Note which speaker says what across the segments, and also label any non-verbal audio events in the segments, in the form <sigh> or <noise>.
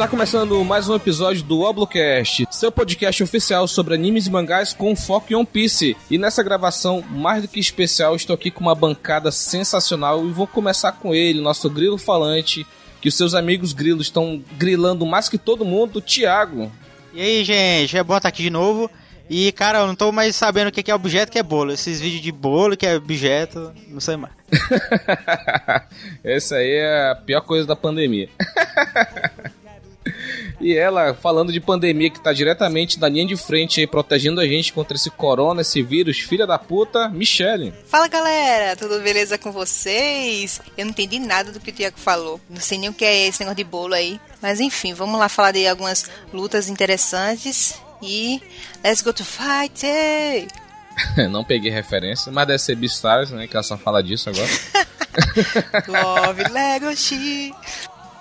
Speaker 1: Está começando mais um episódio do Oblocast, seu podcast oficial sobre animes e mangás com foco em One Piece. E nessa gravação, mais do que especial, estou aqui com uma bancada sensacional e vou começar com ele, nosso grilo falante, que os seus amigos grilos estão grilando mais que todo mundo, Thiago.
Speaker 2: E aí, gente, é bom estar aqui de novo. E, cara, eu não tô mais sabendo o que é objeto que é bolo. Esses vídeos de bolo que é objeto, não sei mais. <laughs>
Speaker 1: Essa aí é a pior coisa da pandemia. <laughs> E ela, falando de pandemia, que tá diretamente na linha de frente aí, protegendo a gente contra esse corona, esse vírus, filha da puta, Michelle.
Speaker 3: Fala galera, tudo beleza com vocês? Eu não entendi nada do que o Tiago falou. Não sei nem o que é esse negócio de bolo aí. Mas enfim, vamos lá falar de algumas lutas interessantes. E let's go to fight! <laughs>
Speaker 1: não peguei referência, mas deve ser Beastars, né? Que ela só fala disso agora. <laughs>
Speaker 3: Love Legacy.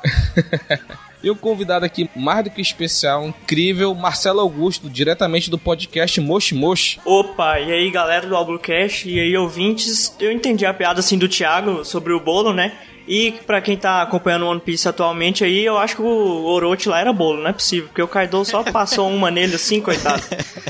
Speaker 3: <laughs>
Speaker 1: E o convidado aqui, mais do que especial, incrível, Marcelo Augusto, diretamente do podcast Moshi Moshi.
Speaker 4: Opa, e aí galera do Albucast, e aí ouvintes, eu entendi a piada assim do Thiago sobre o bolo, né? E para quem tá acompanhando One Piece atualmente aí, eu acho que o Orochi lá era bolo, não é possível, porque o Kaido só passou uma nele assim, coitado.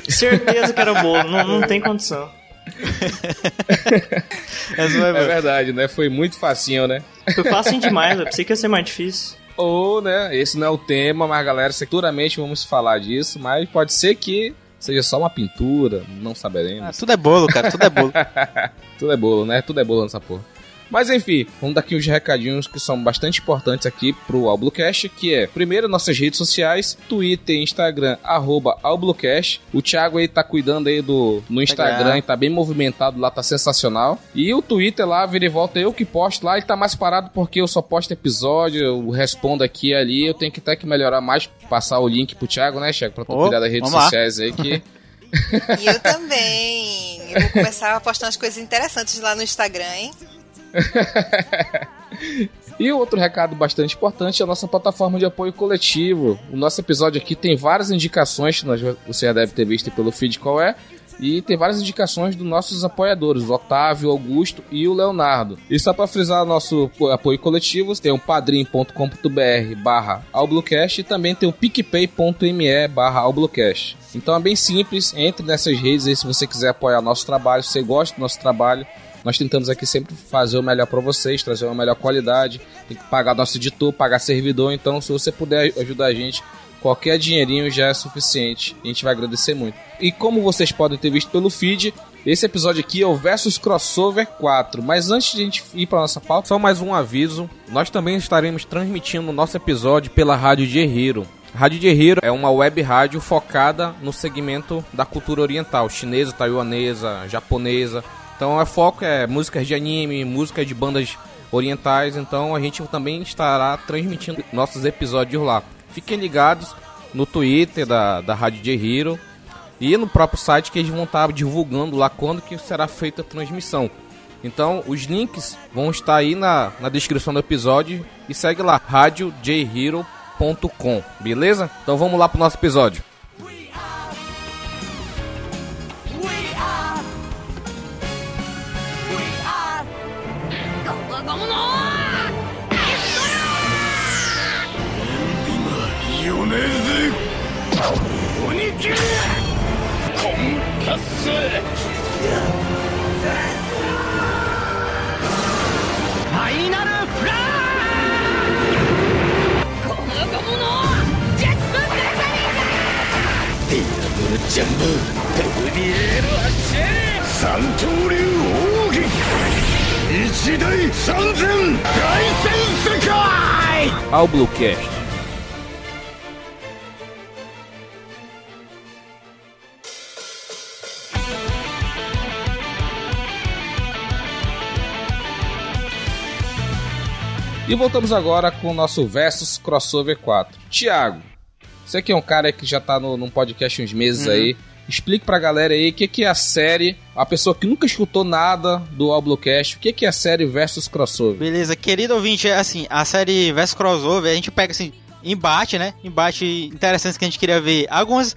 Speaker 4: Certeza que era bolo, não, não tem condição. <laughs>
Speaker 1: é, é verdade, né? Foi muito facinho, né?
Speaker 4: Foi facinho demais, eu pensei que ia ser mais difícil.
Speaker 1: Ou, né, esse não é o tema, mas galera, seguramente vamos falar disso, mas pode ser que seja só uma pintura, não saberemos. Ah,
Speaker 2: tudo é bolo, cara, tudo é bolo. <laughs>
Speaker 1: tudo é bolo, né? Tudo é bolo nessa porra. Mas enfim, vamos dar aqui os recadinhos que são bastante importantes aqui pro Alblocast, que é, primeiro, nossas redes sociais, Twitter e Instagram, arroba Alblocast. O Thiago aí tá cuidando aí do no Instagram e tá bem movimentado lá, tá sensacional. E o Twitter lá, vira e volta, eu que posto lá, ele tá mais parado porque eu só posto episódio, eu respondo aqui e ali, eu tenho que até que melhorar mais, passar o link pro Thiago, né, Thiago, pra tu oh, cuidar das redes sociais aí que... <laughs>
Speaker 3: E eu também. Eu vou começar a postar umas coisas interessantes lá no Instagram, hein? <laughs>
Speaker 1: e outro recado bastante importante é a nossa plataforma de apoio coletivo. O nosso episódio aqui tem várias indicações, você já deve ter visto pelo feed qual é, e tem várias indicações dos nossos apoiadores, o Otávio, Augusto e o Leonardo. E só para frisar nosso apoio coletivo, tem o padrim.com.br barra e também tem o picpay.me barra Então é bem simples, entre nessas redes aí se você quiser apoiar nosso trabalho, se você gosta do nosso trabalho, nós tentamos aqui sempre fazer o melhor para vocês, trazer uma melhor qualidade, tem que pagar nosso editor, pagar servidor, então se você puder ajudar a gente, qualquer dinheirinho já é suficiente. A gente vai agradecer muito. E como vocês podem ter visto pelo feed, esse episódio aqui é o Versus Crossover 4. Mas antes de a gente ir para nossa pauta, só mais um aviso. Nós também estaremos transmitindo o nosso episódio pela Rádio Hero. Rádio Hero é uma web rádio focada no segmento da cultura oriental, chinesa, taiwanesa, japonesa, então é foco é músicas de anime, músicas de bandas orientais, então a gente também estará transmitindo nossos episódios lá. Fiquem ligados no Twitter da, da Rádio J Hero e no próprio site que eles vão estar divulgando lá quando que será feita a transmissão. Então os links vão estar aí na, na descrição do episódio e segue lá, radiojhero.com, beleza? Então vamos lá para o nosso episódio. 球コ
Speaker 5: ンパスファイナルフラッゴムゴムのジェットデザイ。ンだディアブルジャンボ。デブリエールアッシェ三刀流奥義。一大三千大戦世界。
Speaker 1: アウブロキャ E voltamos agora com o nosso Versus Crossover 4. Tiago, você que é um cara que já tá no, num podcast uns meses uhum. aí, explique pra galera aí o que, que é a série, a pessoa que nunca escutou nada do Alblocast, o que, que é a série Versus Crossover.
Speaker 2: Beleza, querido ouvinte, é assim, a série Versus Crossover, a gente pega assim, embate, né? Embate interessantes que a gente queria ver. Alguns,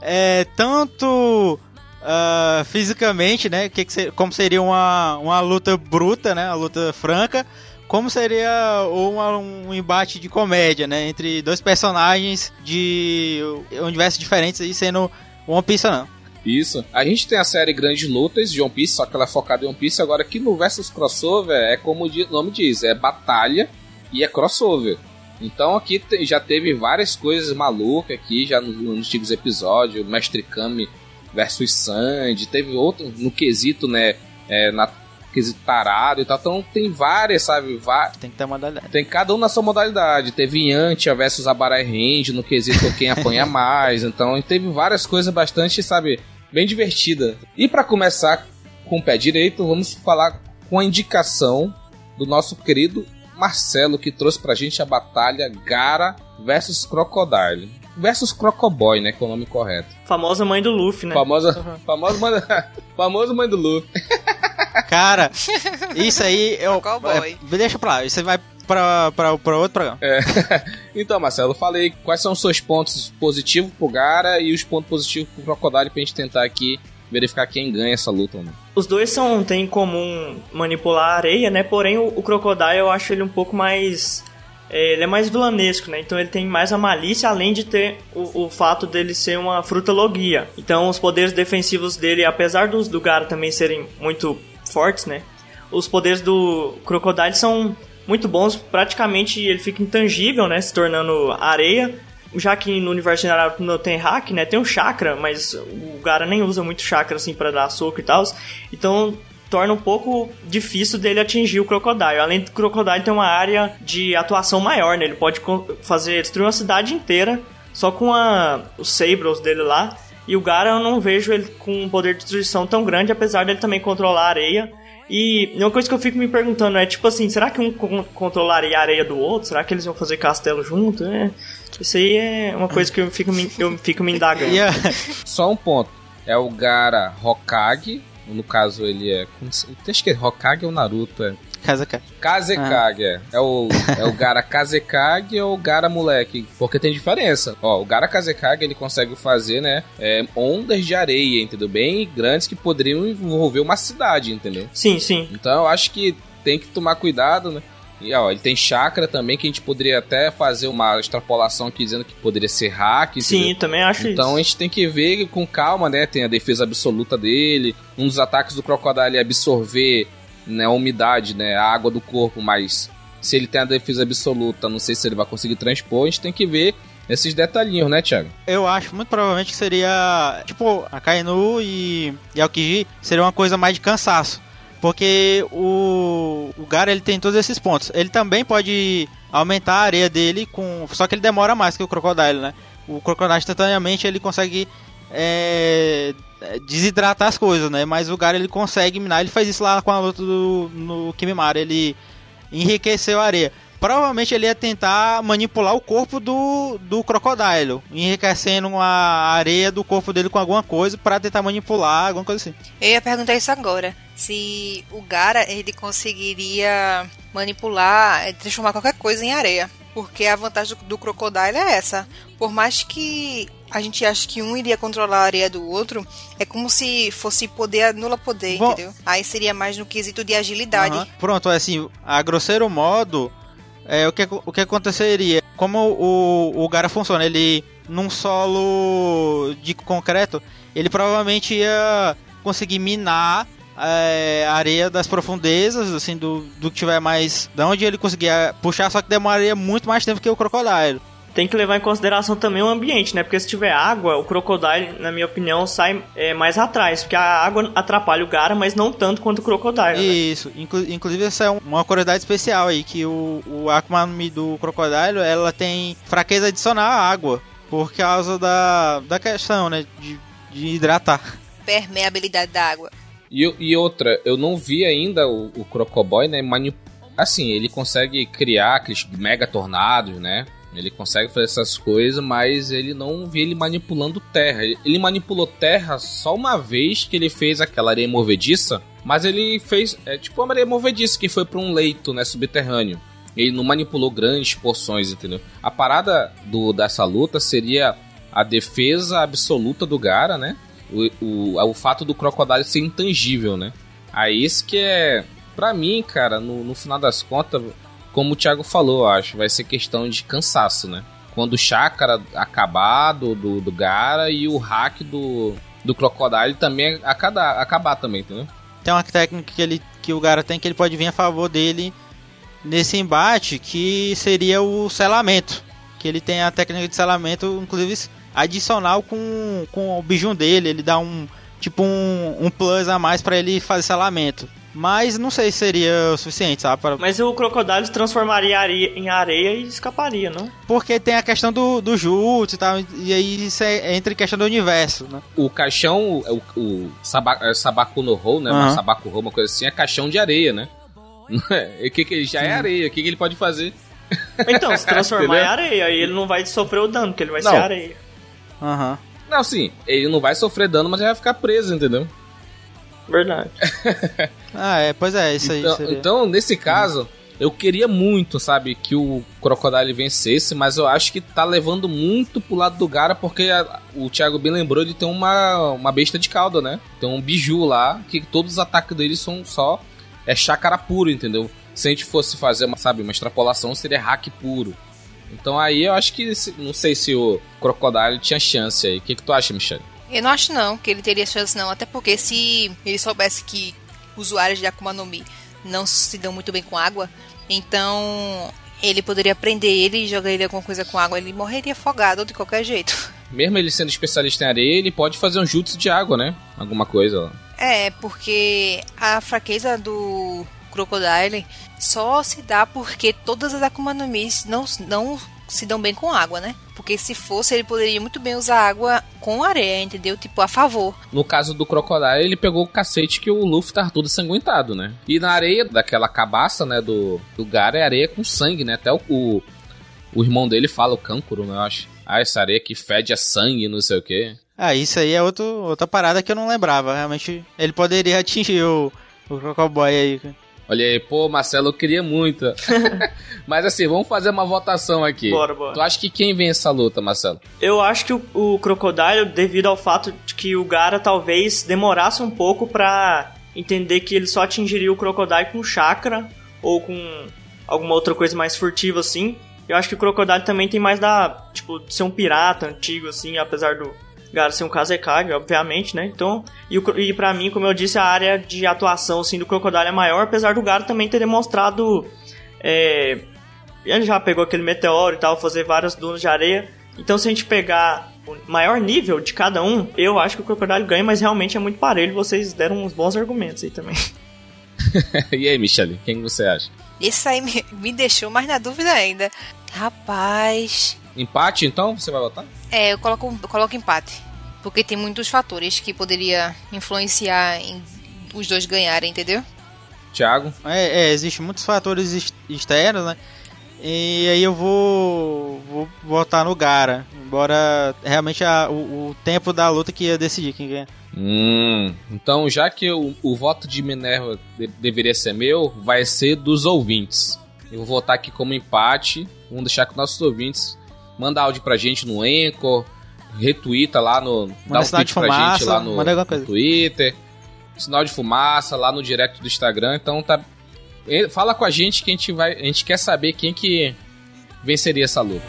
Speaker 2: é, tanto uh, fisicamente, né? Que que ser, como seria uma, uma luta bruta, né? Uma luta franca como seria uma, um embate de comédia, né? Entre dois personagens de universos diferentes aí sendo One Piece não.
Speaker 1: Isso. A gente tem a série Grandes Lutas de One Piece, só que ela é focada em One Piece. Agora aqui no Versus Crossover é como o nome diz, é batalha e é crossover. Então aqui já teve várias coisas malucas aqui, já nos, nos antigos episódios, Mestre Kami versus Sandy, teve outro no quesito, né, é, na quesito tarado e tal. Então tem várias, sabe? Vá...
Speaker 2: Tem que ter modalidade.
Speaker 1: Tem cada um na sua modalidade. Teve Yantia versus Abarai Range no quesito quem <laughs> apanha mais. Então teve várias coisas bastante, sabe? Bem divertida. E para começar com o pé direito, vamos falar com a indicação do nosso querido Marcelo, que trouxe pra gente a batalha Gara versus Crocodile. Versus Crocoboy, né? Que é o nome correto.
Speaker 4: Famosa mãe do Luffy, né?
Speaker 1: Famosa, uhum. famosa mãe, <laughs> famosa mãe do Luffy. <laughs>
Speaker 2: Cara, isso aí <laughs> eu. É, deixa pra lá, isso vai pra, pra, pra outro programa.
Speaker 1: É. <laughs> Então, Marcelo, falei quais são os seus pontos positivos pro Gara e os pontos positivos pro Crocodile pra gente tentar aqui verificar quem ganha essa luta ou não.
Speaker 4: Os dois são, têm em comum manipular a areia, né? Porém, o, o Crocodile eu acho ele um pouco mais é, ele é mais vilanesco, né? Então ele tem mais a malícia, além de ter o, o fato dele ser uma fruta logia. Então os poderes defensivos dele, apesar dos do Gara também serem muito fortes, né? Os poderes do Crocodile são muito bons, praticamente ele fica intangível, né? Se tornando areia. Já que no universo Naruto não tem hack, né? Tem um chakra, mas o Gara nem usa muito chakra assim para dar soco e tal. Então torna um pouco difícil dele atingir o Crocodile. Além do Crocodile ter uma área de atuação maior, né? Ele pode fazer destruir uma cidade inteira só com a, os Sabres dele lá. E o Gara eu não vejo ele com um poder de destruição tão grande, apesar dele também controlar a areia. E uma coisa que eu fico me perguntando é, tipo assim, será que um controlaria a areia do outro? Será que eles vão fazer castelo junto? É, isso aí é uma coisa que eu fico me, eu fico me indagando. <laughs>
Speaker 1: Só um ponto. É o Gara Hokage, no caso, ele é. Acho que é Hokage ou Naruto? É.
Speaker 2: Kazekage.
Speaker 1: Kazekage, ah. é. É o, é o Gara Kazekage ou o Gara moleque? Porque tem diferença. Ó, o Gara Kazekage ele consegue fazer, né? É, ondas de areia, entendeu? Bem grandes que poderiam envolver uma cidade, entendeu?
Speaker 4: Sim, sim.
Speaker 1: Então eu acho que tem que tomar cuidado, né? E, ó, ele tem chakra também, que a gente poderia até fazer uma extrapolação aqui dizendo que poderia ser hack.
Speaker 4: Sim, entendeu? também acho
Speaker 1: então, isso. Então a gente tem que ver com calma, né? Tem a defesa absoluta dele. Um dos ataques do Crocodile é absorver né, umidade, né? A água do corpo, mas se ele tem a defesa absoluta, não sei se ele vai conseguir transpor. A gente tem que ver esses detalhinhos, né, Thiago?
Speaker 2: Eu acho muito provavelmente que seria. Tipo, a Kainu e, e Aokiji seria uma coisa mais de cansaço. Porque o, o Gara ele tem todos esses pontos. Ele também pode aumentar a areia dele com. Só que ele demora mais que o Crocodile, né? O Crocodile instantaneamente ele consegue é, desidratar as coisas, né? Mas o Gara ele consegue minar. Ele faz isso lá com a luta do no Kimimara. Ele enriqueceu a areia. Provavelmente ele ia tentar manipular o corpo do, do crocodilo, enriquecendo a areia do corpo dele com alguma coisa para tentar manipular, alguma coisa assim.
Speaker 3: Eu ia perguntar isso agora. Se o Gara ele conseguiria manipular, eh, transformar qualquer coisa em areia. Porque a vantagem do, do crocodilo é essa. Por mais que a gente ache que um iria controlar a areia do outro, é como se fosse poder anula poder, Bom, entendeu? Aí seria mais no quesito de agilidade. Uh -huh.
Speaker 2: Pronto, é assim, a grosseiro modo, é, o, que, o que aconteceria? Como o, o Gara funciona, ele num solo de concreto, ele provavelmente ia conseguir minar é, a areia das profundezas, assim, do, do que tiver mais. Da onde ele conseguia puxar, só que demoraria muito mais tempo que o crocodilo
Speaker 4: tem que levar em consideração também o ambiente, né? Porque se tiver água, o crocodile, na minha opinião, sai é, mais atrás. Porque a água atrapalha o Gara, mas não tanto quanto o crocodile. Né?
Speaker 2: Isso. Né? Inclu inclusive, essa é uma curiosidade especial aí, que o, o Akuma do crocodile, ela tem fraqueza adicional à água. Por causa da, da questão, né? De, de hidratar.
Speaker 3: Permeabilidade da água.
Speaker 1: E, e outra, eu não vi ainda o, o Crocoboy, né? Manip... Assim, ele consegue criar aqueles mega tornados, né? Ele consegue fazer essas coisas, mas ele não vê ele manipulando terra. Ele manipulou terra só uma vez que ele fez aquela areia movediça, mas ele fez é tipo uma areia movediça que foi para um leito, né, subterrâneo. Ele não manipulou grandes porções, entendeu? A parada do, dessa luta seria a defesa absoluta do Gara, né? O, o, o fato do Crocodile ser intangível, né? Aí esse que é Pra mim, cara, no, no final das contas, como o Thiago falou, acho, vai ser questão de cansaço, né? Quando o chakra acabar do, do, do Gara e o hack do, do Crocodile também acabar, acabar também, entendeu?
Speaker 2: Tem uma técnica que, ele, que o Gara tem que ele pode vir a favor dele nesse embate, que seria o selamento. Que ele tem a técnica de selamento, inclusive adicional com, com o bijum dele. Ele dá um tipo um, um plus a mais para ele fazer selamento. Mas não sei se seria o suficiente, sabe? Pra...
Speaker 4: Mas o crocodilo se transformaria em areia e escaparia, não?
Speaker 2: Porque tem a questão do, do jutsu e tal, e aí isso é, entra em questão do universo, né?
Speaker 1: O caixão, o, o sabaku, é sabaku no Hou, né? Uhum. Uma sabaku Hou, uma coisa assim, é caixão de areia, né? <laughs> o que, que já é areia, o que, que ele pode fazer?
Speaker 4: Então, se <laughs> transformar em areia, aí ele não vai sofrer o dano, porque ele vai não. ser areia.
Speaker 2: Aham. Uhum.
Speaker 1: Não, sim, ele não vai sofrer dano, mas ele vai ficar preso, entendeu?
Speaker 4: Verdade. <laughs>
Speaker 2: ah, é, pois é, isso
Speaker 1: então,
Speaker 2: aí. Seria...
Speaker 1: Então, nesse caso, eu queria muito, sabe, que o Crocodile vencesse, mas eu acho que tá levando muito pro lado do Gara, porque a, o Thiago bem lembrou de ter uma, uma besta de cauda, né? Tem um biju lá, que todos os ataques dele são só. É chácara puro, entendeu? Se a gente fosse fazer uma, sabe, uma extrapolação, seria hack puro. Então aí eu acho que. Não sei se o Crocodile tinha chance aí. O que, que tu acha, Michelle?
Speaker 3: Eu não acho não que ele teria chance não, até porque se ele soubesse que usuários de Akuma no Mi não se dão muito bem com água, então ele poderia prender ele e jogar ele alguma coisa com água, ele morreria afogado de qualquer jeito. <laughs>
Speaker 1: Mesmo ele sendo especialista em areia, ele pode fazer um jutsu de água, né? Alguma coisa.
Speaker 3: É, porque a fraqueza do Crocodile só se dá porque todas as Akuma no Mi não, não se dão bem com água, né? Porque se fosse, ele poderia muito bem usar água com areia, entendeu? Tipo, a favor.
Speaker 1: No caso do Crocodile, ele pegou o cacete que o Luffy tá todo sanguentado, né? E na areia daquela cabaça, né, do, do Gara é areia com sangue, né? Até o, o, o irmão dele fala, o Câncoro, né, eu acho. Ah, essa areia que fede a sangue, não sei o quê.
Speaker 2: Ah, isso aí é outro, outra parada que eu não lembrava. Realmente, ele poderia atingir o, o Crocoboy aí.
Speaker 1: Olha aí, pô, Marcelo, eu queria muito. <laughs> Mas assim, vamos fazer uma votação aqui.
Speaker 4: Bora, bora.
Speaker 1: Tu acha que quem vence essa luta, Marcelo?
Speaker 4: Eu acho que o, o Crocodile, devido ao fato de que o Gara talvez demorasse um pouco pra entender que ele só atingiria o Crocodile com chakra ou com alguma outra coisa mais furtiva assim. Eu acho que o Crocodile também tem mais da, tipo, de ser um pirata antigo assim, apesar do Gara ser um Kazekage, obviamente, né? Então, e, e pra mim, como eu disse, a área de atuação assim, do Crocodile é maior, apesar do Gara também ter demonstrado. É, ele já pegou aquele meteoro e tal, fazer várias dunas de areia. Então, se a gente pegar o maior nível de cada um, eu acho que o Crocodile ganha, mas realmente é muito parelho. Vocês deram uns bons argumentos aí também. <laughs>
Speaker 1: e aí, Michele, quem você acha?
Speaker 3: Isso aí me, <laughs> me deixou mais na dúvida ainda. Rapaz.
Speaker 1: Empate, então? Você vai votar?
Speaker 3: É, eu coloco, eu coloco empate. Porque tem muitos fatores que poderia influenciar em os dois ganharem, entendeu?
Speaker 1: Tiago?
Speaker 2: É, é existem muitos fatores externos, né? E aí eu vou, vou votar no Gara. Embora realmente a, o, o, tempo da luta que ia decidir quem ganha.
Speaker 1: Hum, então já que o, o voto de Minerva de, deveria ser meu, vai ser dos ouvintes. Eu vou votar aqui como empate. Vamos deixar com nossos ouvintes manda áudio pra gente no Anchor, retweeta lá no. Manda
Speaker 2: dá um tweet pra fumaça, gente lá no,
Speaker 1: no Twitter. Sinal de fumaça lá no direct do Instagram. Então tá. Fala com a gente que a gente vai. A gente quer saber quem que venceria essa luta.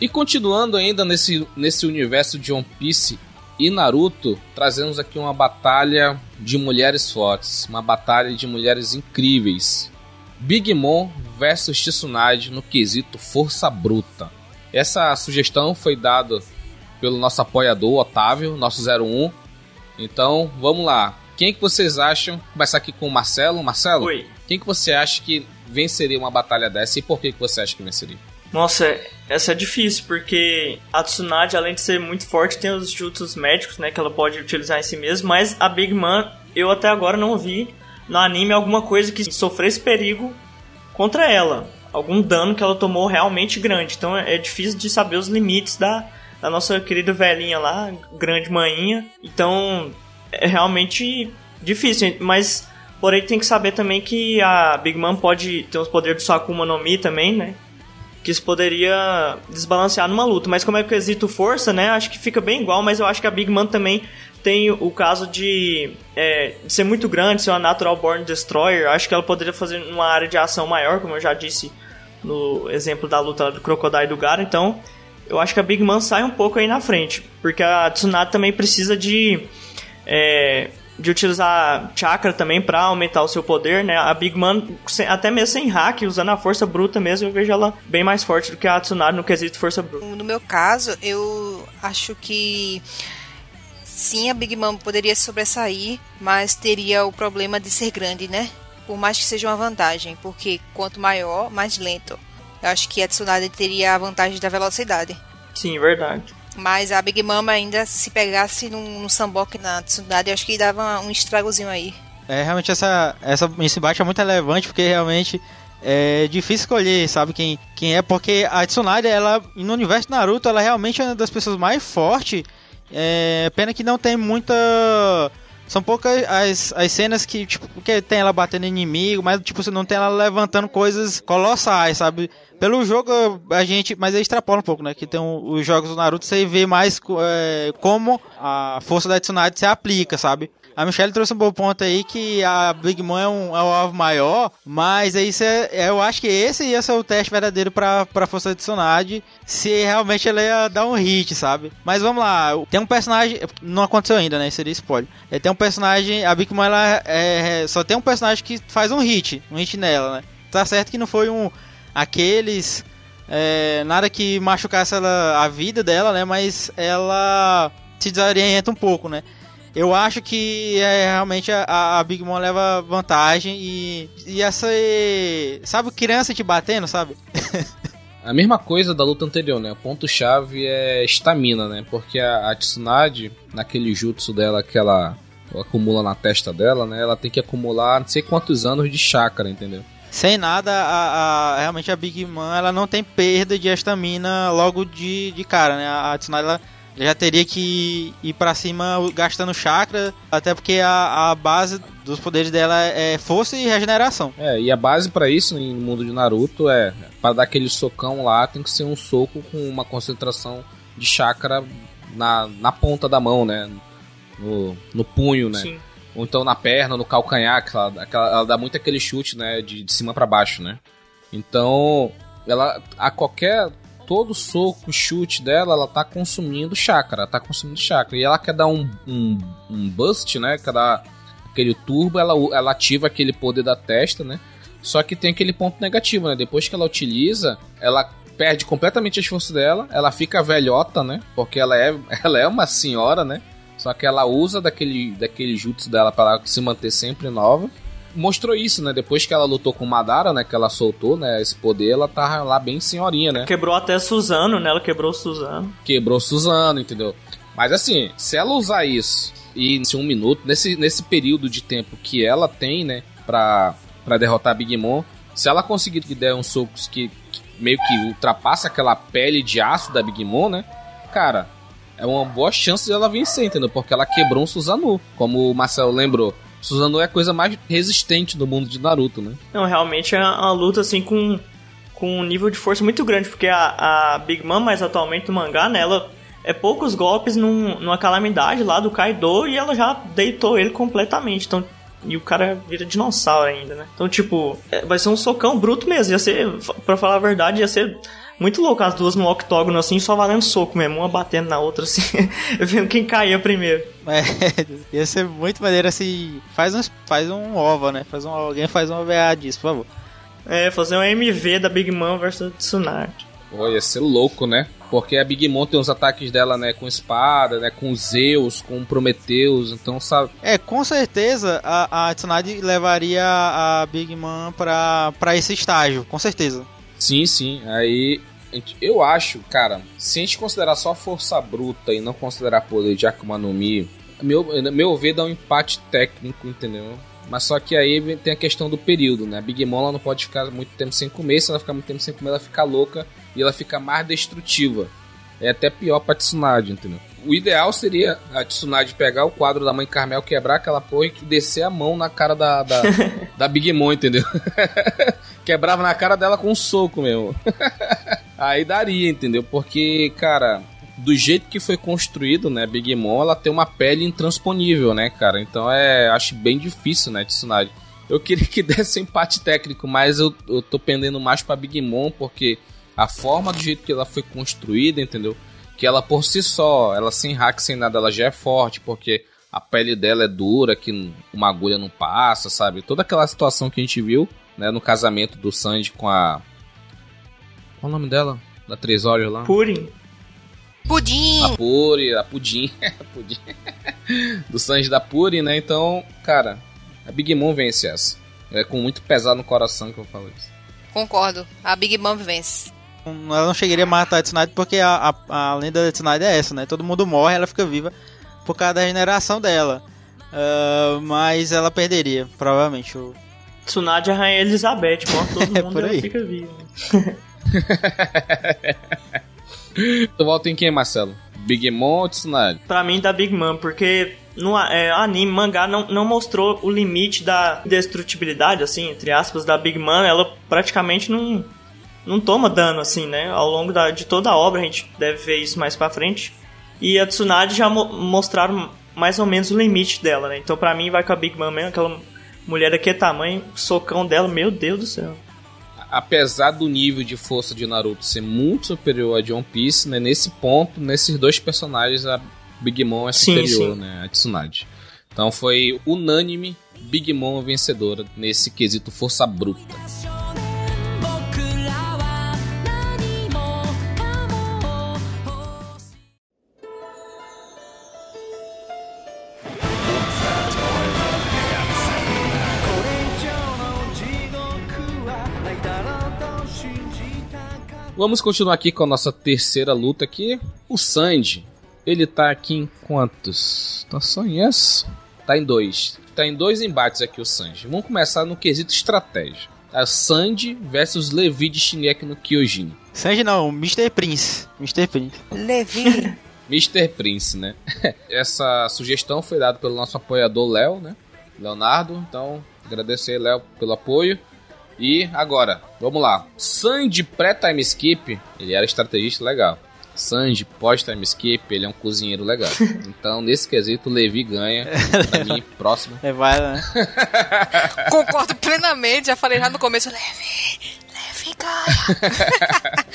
Speaker 1: E continuando ainda nesse, nesse universo de One Piece e Naruto, trazemos aqui uma batalha de mulheres fortes, uma batalha de mulheres incríveis. Big Mom versus Tsunade no quesito força bruta. Essa sugestão foi dada pelo nosso apoiador Otávio, nosso 01. Então, vamos lá. Quem que vocês acham? Começar aqui com o Marcelo. Marcelo,
Speaker 4: Oi.
Speaker 1: quem que você acha que venceria uma batalha dessa e por que que você acha que venceria?
Speaker 4: Nossa, essa é difícil, porque a Tsunade, além de ser muito forte, tem os jutsus médicos, né, que ela pode utilizar em si mesma, mas a Big Man, eu até agora não vi no anime alguma coisa que sofresse perigo contra ela. Algum dano que ela tomou realmente grande. Então é difícil de saber os limites da, da nossa querida velhinha lá, grande maninha. Então é realmente difícil, mas porém tem que saber também que a Big Man pode ter os poderes do Sakuma no Mi também, né? que isso poderia desbalancear numa luta. Mas como é quesito força, né? Acho que fica bem igual, mas eu acho que a Big Man também tem o caso de, é, de ser muito grande, ser uma Natural Born Destroyer. Acho que ela poderia fazer uma área de ação maior, como eu já disse no exemplo da luta do Crocodile e do Gara. Então, eu acho que a Big Man sai um pouco aí na frente, porque a Tsunade também precisa de é, de utilizar chakra também para aumentar o seu poder, né? A Big Man, até mesmo sem hack, usando a força bruta mesmo, eu vejo ela bem mais forte do que a Tsunade no quesito força bruta.
Speaker 3: No meu caso, eu acho que sim, a Big Man poderia sobressair, mas teria o problema de ser grande, né? Por mais que seja uma vantagem, porque quanto maior, mais lento. Eu acho que a Tsunade teria a vantagem da velocidade.
Speaker 4: Sim, verdade.
Speaker 3: Mas a Big Mama ainda, se pegasse num, num Sambok na Tsunade, eu acho que dava um estragozinho aí.
Speaker 2: É, realmente essa, essa, esse embate é muito relevante, porque realmente é difícil escolher, sabe, quem, quem é, porque a Tsunade, ela, no universo Naruto, ela realmente é uma das pessoas mais fortes, é, pena que não tem muita... São poucas as, as cenas que, tipo, que tem ela batendo inimigo, mas, tipo, você não tem ela levantando coisas colossais, sabe? Pelo jogo, a gente. Mas extrapola um pouco, né? Que tem os jogos do Naruto, você vê mais é, como a força da Tsunade se aplica, sabe? A Michelle trouxe um bom ponto aí que a Big Mom é um, é um alvo maior, mas aí cê, eu acho que esse ia ser o teste verdadeiro pra, pra força da Tsunade, se realmente ela ia dar um hit, sabe? Mas vamos lá, tem um personagem, não aconteceu ainda, né? Seria spoiler. É, tem um personagem, a Big Mom ela é, só tem um personagem que faz um hit, um hit nela, né? Tá certo que não foi um aqueles. É, nada que machucasse ela, a vida dela, né? Mas ela se desorienta um pouco, né? Eu acho que é, realmente a, a, Big Mom leva vantagem e, e essa. Sabe, criança te batendo, sabe? <laughs>
Speaker 1: a mesma coisa da luta anterior, né? O ponto-chave é estamina, né? Porque a, a Tsunade, naquele jutsu dela que ela, acumula na testa dela, né? Ela tem que acumular não sei quantos anos de chakra, entendeu?
Speaker 2: sem nada, a, a, realmente a Big Man ela não tem perda de estamina logo de, de cara, né? A, a Tsunade ela já teria que ir para cima gastando chakra, até porque a, a base dos poderes dela é força e regeneração.
Speaker 1: É, e a base para isso no mundo de Naruto é para dar aquele socão lá, tem que ser um soco com uma concentração de chakra na, na ponta da mão, né? No, no punho, né? Sim ou então na perna, no calcanhar, que ela, ela dá muito aquele chute, né, de, de cima para baixo, né? Então, ela a qualquer todo soco, chute dela, ela tá consumindo chakra, tá consumindo chakra. E ela quer dar um, um, um bust, né? Quer dar aquele turbo, ela, ela ativa aquele poder da testa, né? Só que tem aquele ponto negativo, né? Depois que ela utiliza, ela perde completamente as forças dela, ela fica velhota, né? Porque ela é, <laughs> ela é uma senhora, né? Só que ela usa daquele, daquele jutsu dela para se manter sempre nova. Mostrou isso, né? Depois que ela lutou com Madara, né? Que ela soltou, né? Esse poder, ela tá lá bem senhorinha, né?
Speaker 4: Quebrou até Suzano, né? Ela quebrou Suzano.
Speaker 1: Quebrou Suzano, entendeu? Mas assim, se ela usar isso e nesse um minuto, nesse, nesse período de tempo que ela tem, né? Pra, pra derrotar a Big Mom, se ela conseguir que der uns socos que, que meio que ultrapassa aquela pele de aço da Big Mom, né? Cara, é uma boa chance de ela vencer, entendeu? Porque ela quebrou um Suzanu, como o Marcelo lembrou. Suzano é a coisa mais resistente do mundo de Naruto, né?
Speaker 4: Não, realmente é uma luta assim com, com um nível de força muito grande, porque a, a Big Mom, mais atualmente no mangá, né, ela é poucos golpes num, numa calamidade lá do Kaido e ela já deitou ele completamente. Então, e o cara vira dinossauro ainda, né? Então, tipo, é, vai ser um socão bruto mesmo. Ia ser, pra falar a verdade, ia ser muito louco as duas no octógono assim, só valendo soco mesmo, uma batendo na outra assim, <laughs> vendo quem caía primeiro.
Speaker 2: É, <laughs> ia ser muito maneiro assim. Faz um, faz um OVA, né? Faz um, alguém faz um OVA disso, por favor.
Speaker 4: É, fazer um MV da Big Mom versus Tsunade.
Speaker 1: Pô, ia ser louco, né? Porque a Big Mom tem os ataques dela, né, com espada, né, com Zeus, com Prometheus, então sabe...
Speaker 2: É, com certeza a, a Tsunade levaria a Big Mom pra, pra esse estágio, com certeza.
Speaker 1: Sim, sim. Aí eu acho, cara, se a gente considerar só força bruta e não considerar poder de Akuma no Mi, meu, meu ver dá um empate técnico, entendeu? Mas só que aí tem a questão do período, né? A Big Mom ela não pode ficar muito tempo sem comer, se ela ficar muito tempo sem comer, ela fica louca e ela fica mais destrutiva. É até pior pra Tsunade, entendeu? O ideal seria a Tsunade pegar o quadro da mãe Carmel, quebrar aquela porra e descer a mão na cara da, da, <laughs> da Big Mom, entendeu? <laughs> Quebrava na cara dela com um soco mesmo. <laughs> Aí daria, entendeu? Porque, cara, do jeito que foi construído, né, Big Mom, ela tem uma pele intransponível, né, cara? Então é, acho bem difícil, né, Tsunade. Eu queria que desse empate técnico, mas eu, eu tô pendendo mais pra Big Mom, porque a forma do jeito que ela foi construída, entendeu? Que ela por si só, ela sem hack, sem nada, ela já é forte, porque a pele dela é dura, que uma agulha não passa, sabe? Toda aquela situação que a gente viu, né, no casamento do Sanji com a. Qual o nome dela? Da Três Olhos lá?
Speaker 4: Purim.
Speaker 3: Pudim!
Speaker 1: A Puri, a Pudim. <laughs> Pudim. do Sanji da Puri, né? Então, cara, a Big Mom vence essa. É com muito pesado no coração que eu falo isso.
Speaker 3: Concordo. A Big Mom vence.
Speaker 2: Ela não chegaria a matar a Tsunade porque a, a, a lenda da Tsunade é essa, né? Todo mundo morre, ela fica viva por causa da regeneração dela. Uh, mas ela perderia, provavelmente. O...
Speaker 4: Tsunade é a Rainha Elizabeth, morre todo <laughs>
Speaker 2: É
Speaker 4: mundo
Speaker 2: por
Speaker 4: ela
Speaker 2: aí.
Speaker 4: fica viva. <laughs>
Speaker 1: Tu volta em quem, Marcelo? Big Mom ou Tsunade?
Speaker 4: Pra mim, da Big Mom, porque no é, anime, mangá, não, não mostrou o limite da destrutibilidade, assim, entre aspas, da Big Mom. Ela praticamente não, não toma dano, assim, né? Ao longo da, de toda a obra, a gente deve ver isso mais pra frente. E a Tsunade já mo- mostraram mais ou menos o limite dela, né? Então, pra mim, vai com a Big Mom mesmo, aquela mulher daquele tamanho, o socão dela, meu Deus do céu.
Speaker 1: apesar do nível de força de Naruto ser muito superior a de One Piece, né, nesse ponto, nesses dois personagens, a Big Mom é
Speaker 4: Sim,
Speaker 1: superior,
Speaker 4: sim.
Speaker 1: né, a Tsunade. Então foi unânime Big Mom vencedora nesse quesito força bruta. Vamos continuar aqui com a nossa terceira luta aqui. O Sanji, ele tá aqui em quantos? Tá só em essa? Tá em dois. Tá em dois embates aqui o Sanji. Vamos começar no quesito estratégia. A Sanji versus Levi de Shingeki no Kyojin.
Speaker 2: Sanji não, Mr. Prince. Mr. Prince.
Speaker 3: Levi. <laughs>
Speaker 1: Mr. Prince, né? <laughs> Essa sugestão foi dada pelo nosso apoiador Léo, né? Leonardo. Então, agradecer, Léo, pelo apoio. E agora, vamos lá. Sandy pré-time skip, ele era estrategista legal. Sandy pós-time skip, ele é um cozinheiro legal. <laughs> Então, nesse quesito, o Levi ganha. Pra mim, <laughs> próximo.
Speaker 2: É, vai, né? <laughs>
Speaker 3: Concordo plenamente. Já falei já no começo. Levi. Levi ganha.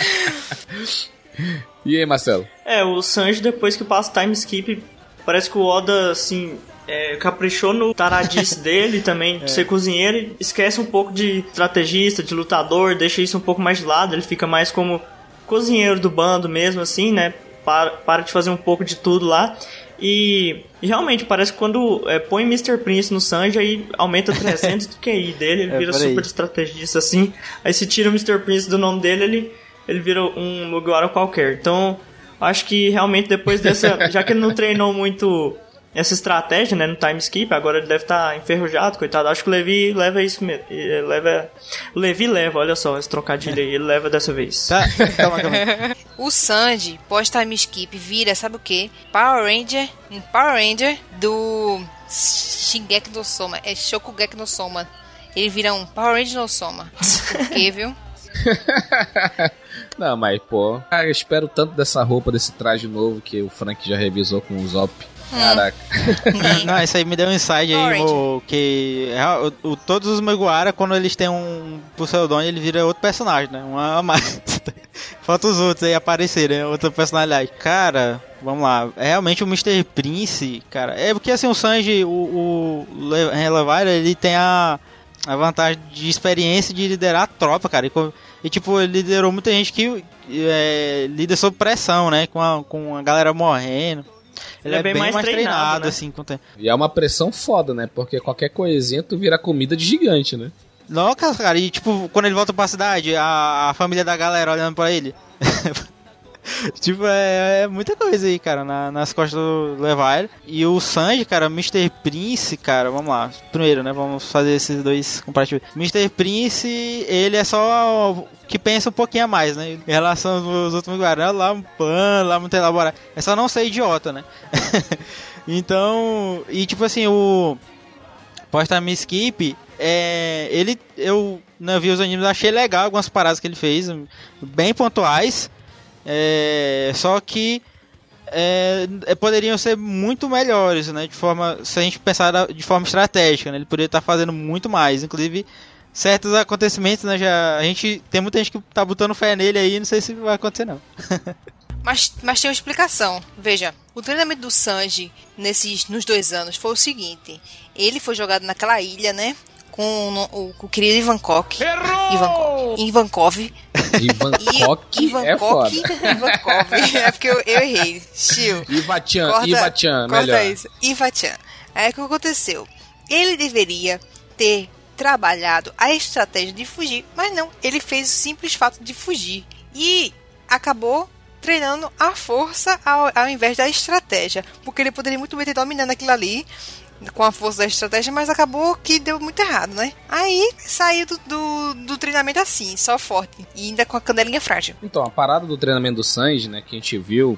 Speaker 1: E aí, Marcelo?
Speaker 4: É, o Sanji, depois que passa o time skip, parece que o Oda, assim, é, caprichou no taradice <laughs> dele também, de ser cozinheiro, e esquece um pouco de estrategista, de lutador, deixa isso um pouco mais de lado, ele fica mais como cozinheiro do bando mesmo, assim, né? Para, para de fazer um pouco de tudo lá. E, e realmente, parece que quando é, põe Mr. Prince no Sanji, aí aumenta 300 do QI dele, ele <laughs>
Speaker 2: É,
Speaker 4: vira super estrategista, assim. Aí se tira o Mr. Prince do nome dele, ele, ele vira um Mugiwara qualquer. Então, acho que realmente depois dessa... <laughs> já que ele não treinou muito essa estratégia, né, no time skip, agora ele deve estar enferrujado, coitado. Acho que o Levi leva isso mesmo. Ele Leva, o Levi leva, olha só, esse trocadilho aí, ele leva dessa vez.
Speaker 2: Tá, calma, calma. <laughs>
Speaker 3: O Sanji, pós-time skip, vira, sabe o que? Power Ranger, um Power Ranger do Shingeki no Soma. É Shokugeki no Soma. Ele vira um Power Ranger no Soma. Por quê, viu? <laughs>
Speaker 1: Não, mas, pô, ah, eu espero tanto dessa roupa, desse traje novo que o Frank já revisou com o Zop. Caraca. <laughs>
Speaker 2: Não, isso aí me deu um insight aí, mo, que é, o, o- todos os Mugiwara, quando eles têm um pseudônimo, ele vira outro personagem, né? Uma a mais. <laughs> Falta os outros aí aparecerem, né? outra personalidade. Cara, vamos lá. É Realmente o Mr. Prince, cara, é porque assim, o Sanji, o, o ele tem a, a vantagem de experiência de liderar a tropa, cara. E, e, tipo, ele liderou muita gente que é, lida sob pressão, né? Com a, com a galera morrendo. Ele, é bem, mais, treinado,
Speaker 4: né?
Speaker 2: assim, com o tempo.
Speaker 1: E é uma pressão foda, né? Porque qualquer coisinha tu vira comida de gigante, né?
Speaker 2: Nossa, cara, e tipo, quando ele volta pra cidade, a, a família da galera olhando pra ele. <laughs> <laughs> tipo, é, é muita coisa aí, cara, na- nas costas do Levi. E o Sanji, cara, Mr. Prince, cara, vamos lá. Primeiro, né, vamos fazer esses dois comparativos. Mr. Prince, ele é só que pensa um pouquinho a mais, né? Em relação aos outros Guarani, lá um pano, lá muito elaborado. É só não ser idiota, né? <laughs> então, e tipo assim, o pós-time skip, é, ele, eu não vi os animes, achei legal algumas paradas que ele fez, bem pontuais. É, só que é, é, poderiam ser muito melhores, né? De forma, se a gente pensar de forma estratégica, né? Ele poderia estar fazendo muito mais. Inclusive, certos acontecimentos, né? Já, a gente tem muita gente que tá botando fé nele aí, não sei se vai acontecer não. <laughs>
Speaker 3: Mas, mas tem uma explicação. Veja, o treinamento do Sanji nesses, nos dois anos foi o seguinte: ele foi jogado naquela ilha, né? Com o, com o querido Ivankov. Ivankov. Ivankov.
Speaker 1: Ivan
Speaker 3: E-
Speaker 1: Koch é foda.
Speaker 3: Ivankov. É porque eu, eu errei. Tio.
Speaker 1: Ivachan,
Speaker 3: Corta,
Speaker 1: Ivachan,
Speaker 3: corta
Speaker 1: melhor.
Speaker 3: isso. Ivachan. Aí o que aconteceu? Ele deveria ter trabalhado a estratégia de fugir, mas não. Ele fez o simples fato de fugir. E acabou treinando a força ao, ao invés da estratégia. Porque ele poderia muito bem ter dominado aquilo ali com a força da estratégia, mas acabou que deu muito errado, né? Aí saiu do, do, do treinamento assim, só forte. E ainda com a canelinha frágil.
Speaker 1: Então, a parada do treinamento do Sanji, né, que a gente viu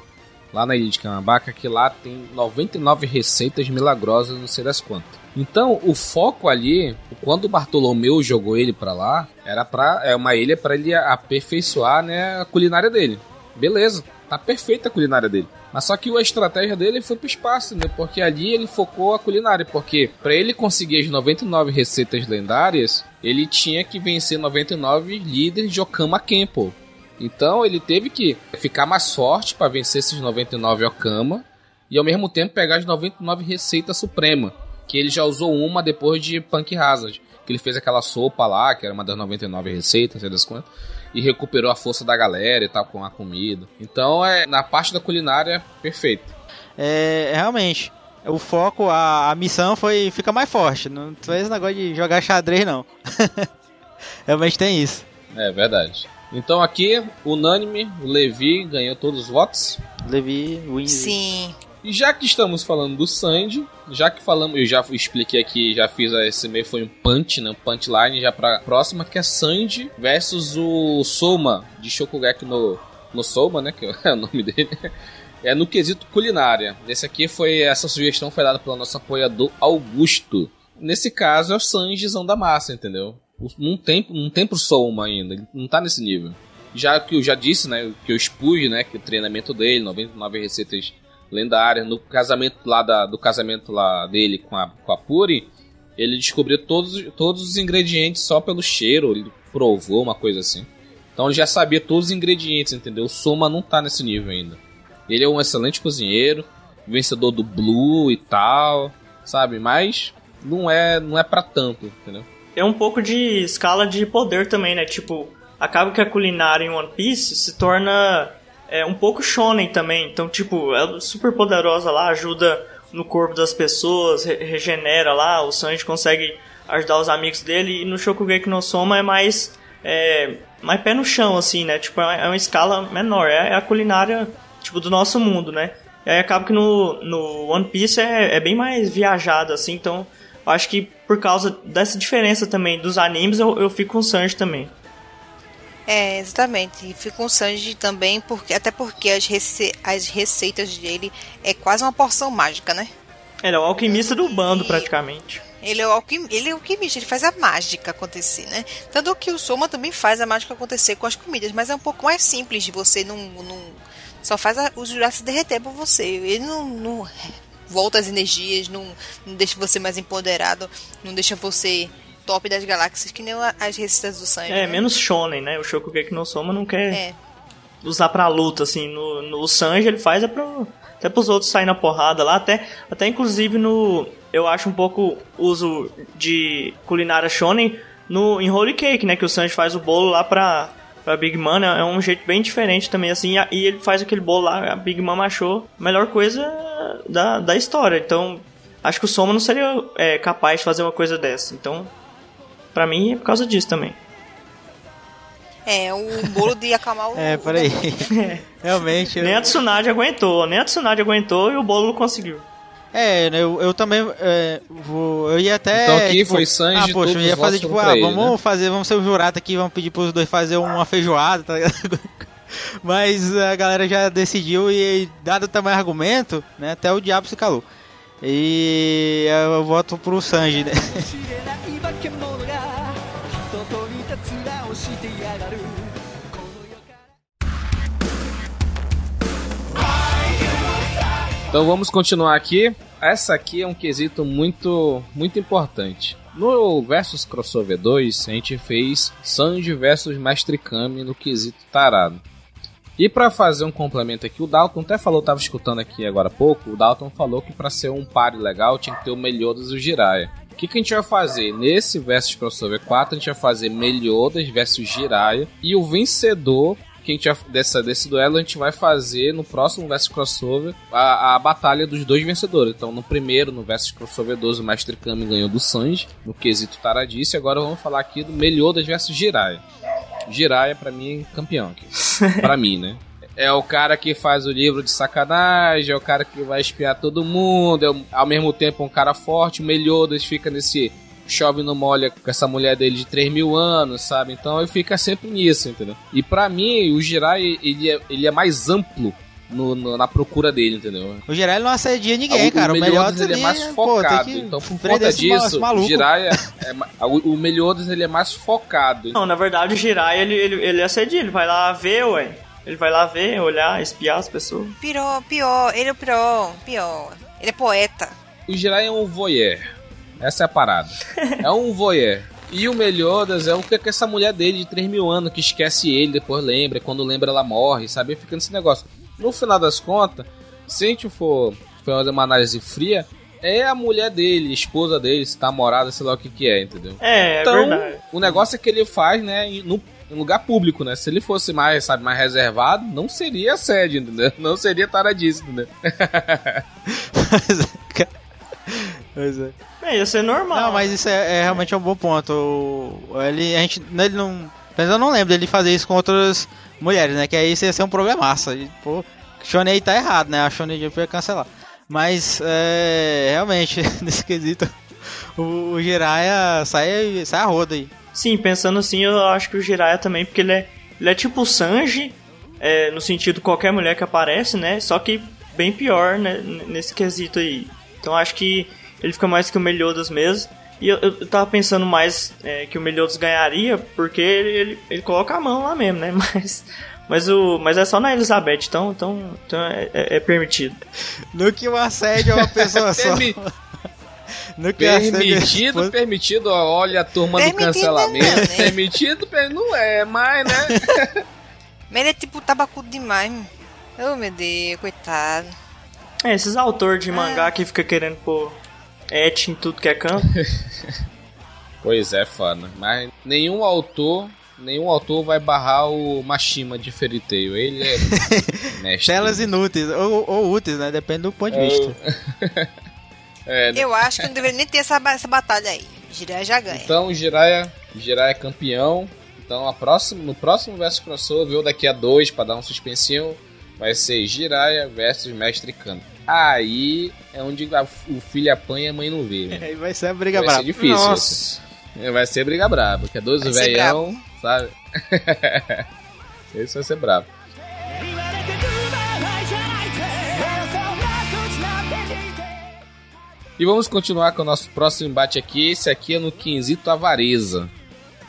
Speaker 1: lá na ilha de Kamabaka, que lá tem 99 receitas milagrosas, não sei das quantas. Então, o foco ali, quando o Bartolomeu jogou ele pra lá, era para é uma ilha pra ele aperfeiçoar, né, a culinária dele. Beleza, tá perfeita a culinária dele. Mas só que a estratégia dele foi pro espaço, né? Porque ali ele focou a culinária. Porque pra ele conseguir as 99 receitas lendárias, ele tinha que vencer 99 líderes de Okama Kenpo. Então ele teve que ficar mais forte para vencer esses 99 Okama e ao mesmo tempo pegar as 99 receitas suprema, que ele já usou uma depois de Punk Hazard, que ele fez aquela sopa lá, que era uma das 99 receitas, sei das quantas, e recuperou a força da galera e tal com a comida. Então é na parte da culinária perfeito.
Speaker 2: É, realmente, o foco, a, a missão foi fica mais forte. Não fez esse negócio de jogar xadrez, não. <laughs> realmente tem isso.
Speaker 1: É verdade. Então aqui, unânime, o Levi ganhou todos os votos.
Speaker 2: Levi, Wins.
Speaker 3: Sim.
Speaker 1: E já que estamos falando do Sandy, já que falamos, eu já expliquei aqui, já fiz esse meio foi um punch, né, um punchline já pra próxima que é Sandy versus o Soma de Shokugeki no no Soma, né, que <laughs> é o nome dele. É no quesito culinária. Esse aqui foi essa sugestão foi dada pelo nosso apoiador Augusto. Nesse caso é o Sanjizão da massa, entendeu? Não tem, não tem pro Soma ainda, ele não tá nesse nível. Já que eu já disse, né, que eu expus, né, que o treinamento dele, 99 receitas lendárias, no casamento lá da, do casamento lá dele com a, com a Puri, ele descobriu todos, todos os ingredientes só pelo cheiro, ele provou uma coisa assim. Então ele já sabia todos os ingredientes, entendeu? O Soma não tá nesse nível ainda. Ele é um excelente cozinheiro, vencedor do Blue e tal, sabe? Mas não é, não é para tanto, entendeu?
Speaker 4: É um pouco de escala de poder também, né? Tipo, acaba que a culinária em One Piece se torna é, um pouco shonen também. Então, tipo, ela é super poderosa lá, ajuda no corpo das pessoas, re- regenera lá, o Sanji consegue ajudar os amigos dele. E no Shokugeki no Soma é mais, é, mais pé no chão, assim, né? Tipo, é uma, é uma escala menor. É, é a culinária, tipo, do nosso mundo, né? E aí acaba que no, no One Piece é, é bem mais viajado, assim, então acho que por causa dessa diferença também dos animes, eu, eu fico com o Sanji também.
Speaker 3: É, exatamente. E fica o Sanji também, porque, até porque as, rece as receitas dele é quase uma porção mágica, né?
Speaker 4: Ele é o alquimista do bando, praticamente.
Speaker 3: Ele é, o alquim, ele é o alquimista, ele faz a mágica acontecer, né? Tanto que o Soma também faz a mágica acontecer com as comidas, mas é um pouco mais simples de você não. não só faz a, os jurados derreter por você. Ele não, não volta as energias, não, não deixa você mais empoderado, não deixa você top das galáxias, que nem as receitas do Sanji.
Speaker 4: É,
Speaker 3: né?
Speaker 4: menos shonen, né? O Shokugeki no Soma não quer
Speaker 3: É.
Speaker 4: usar pra luta, assim. No, no o Sanji ele faz é pro, até pros outros saírem na porrada lá. Até, até inclusive no... Eu acho um pouco uso de culinária shonen no, em Holy Cake, né? Que o Sanji faz o bolo lá pra, pra Big Mom. É um jeito bem diferente também, assim. E, ele faz aquele bolo lá, a Big Mom achou a melhor coisa da, da história. Então, acho que o Soma não seria é, capaz de fazer uma coisa dessa. Então, pra mim é por causa disso também.
Speaker 3: É, o bolo de acalmar o. <laughs>
Speaker 2: É, peraí. <laughs> Realmente.
Speaker 4: Nem a
Speaker 2: Eu,
Speaker 4: Tsunade aguentou, nem a Tsunade aguentou e o bolo conseguiu.
Speaker 2: é, eu, eu também é, vou. Eu ia até.
Speaker 1: Então aqui
Speaker 2: tipo,
Speaker 1: foi Sanji,
Speaker 2: Ah, poxa, eu ia fazer tipo, ah,
Speaker 1: ele,
Speaker 2: vamos
Speaker 1: né?
Speaker 2: fazer, vamos ser o jurado aqui, vamos pedir pros dois fazer uma feijoada, tá ligado? <laughs> Mas a galera já decidiu e, dado o tamanho do argumento, né, até o diabo se calou. E eu voto pro Sanji, né?
Speaker 1: Então vamos continuar aqui. Essa aqui é um quesito muito, muito importante. No Versus Crossover 2, a gente fez Sanji versus Mestre Kami no quesito tarado. E pra fazer um complemento aqui, o Dalton até falou, tava escutando aqui agora há pouco, o Dalton falou que pra ser um páreo legal tinha que ter o Meliodas e o Jiraiya. O que, que a gente vai fazer? Nesse Versus Crossover 4, a gente vai fazer Meliodas versus Jiraiya. E o vencedor que a gente dessa, desse duelo a gente vai fazer no próximo Versus Crossover a, a batalha dos dois vencedores. Então, no primeiro, no Versus Crossover 12, o Mestre Kami ganhou do Sanji, no quesito Taradice. Agora vamos falar aqui do Meliodas versus Jiraiya. Jiraiya, pra mim, é campeão aqui. <laughs> pra mim, né? É o cara que faz o livro de sacanagem, é o cara que vai espiar todo mundo, é ao mesmo tempo um cara forte. O Meliodas fica nesse chove no molha com essa mulher dele de 3 mil anos, sabe? Então ele fica sempre nisso, entendeu? E pra mim, o Jirai, ele é, ele é mais amplo no- no- na procura dele, entendeu?
Speaker 2: O Jiraiya não assedia ninguém,
Speaker 1: o,
Speaker 2: cara. O,
Speaker 1: Meliodas ele é mais
Speaker 2: tem
Speaker 1: focado. então, por conta disso, o. Jiraiya é, ma- o, o Meliodas ele é mais focado.
Speaker 4: Não, na verdade o Jirai, ele, ele, ele assedia, ele vai lá ver, ué. Ele vai lá ver, olhar, espiar as pessoas.
Speaker 3: Pior, pior, ele é o pior, pior. Ele é poeta.
Speaker 1: O Jirai é um voyeur. Essa é a parada. É um voyeur. E o Meliodas é o que que essa mulher dele de 3 mil anos que esquece ele, depois lembra, e quando lembra ela morre, sabe? Fica nesse negócio. No final das contas, se a gente for fazer uma análise fria, é a mulher dele, esposa dele, se tá namorada, sei lá o que que é, entendeu?
Speaker 4: É, é
Speaker 1: Então,
Speaker 4: verdade.
Speaker 1: o negócio é que ele faz, né, em- no em lugar público, né? Se ele fosse mais, sabe, mais reservado, não seria assédio, entendeu? Não seria taradice, entendeu? <laughs> <laughs>
Speaker 2: Pois é.
Speaker 4: É, ia ser normal.
Speaker 2: Não, mas isso é, é realmente um bom ponto. Ele, a gente, ele não, mas eu não lembro dele fazer isso com outras mulheres, né? Que aí isso ia ser um problemaço. E, pô, Shonei tá errado, né? A Shonei Jump ia cancelar. Mas, é, realmente, <laughs> nesse quesito, o, o Jiraiya sai, sai a roda aí.
Speaker 4: Sim, pensando assim, eu acho que o Jiraiya também, porque ele é, ele é tipo o Sanji, é, no sentido qualquer mulher que aparece, né? Só que bem pior, né? Nesse quesito aí. Então acho que ele fica mais que o Meliodas mesmo. E eu, eu tava pensando mais é, que o Meliodas ganharia, porque ele, ele, ele coloca a mão lá mesmo, né? <laughs> Mas, mas, o, mas é só na Elizabeth, então, então, então é, é- é permitido.
Speaker 2: No que o assédio é uma pessoa só. <laughs> No que assédio é
Speaker 1: Permitido, permitido, ó, olha a turma do
Speaker 3: Permitido
Speaker 1: cancelamento.
Speaker 3: não, né? <laughs>
Speaker 1: Permitido, per- não é mais, né?
Speaker 3: Mas ele é tipo tabacudo demais. Oh, meu Deus, coitado.
Speaker 4: É, esses autores de mangá que fica querendo pôr et em tudo que é canto. <laughs>
Speaker 1: pois é, fana. Mas nenhum autor, nenhum autor vai barrar o Mashima de Fairy Tail. Ele é <laughs> mestre.
Speaker 2: Telas inúteis, ou, ou úteis, né? Depende do ponto de vista. <laughs>
Speaker 1: É, né?
Speaker 3: Eu acho que não deveria nem ter essa, essa batalha aí. Jiraiya já ganha.
Speaker 1: Então Jiraiya, Jiraiya é campeão. Então a próxima, no próximo versus crossover, ou daqui a dois, pra dar um suspensinho, vai ser Jiraiya versus Mestre Kami. Aí é onde a, o filho apanha e a mãe não vê. Né? <laughs>
Speaker 2: Aí vai ser a briga
Speaker 1: vai braba.
Speaker 2: Vai ser
Speaker 1: difícil.
Speaker 4: Nossa.
Speaker 1: Vai ser briga braba, porque é dois velhão, sabe? <laughs> Esse vai ser brabo. E vamos continuar com o nosso próximo embate aqui. Esse aqui é no quinzito avareza.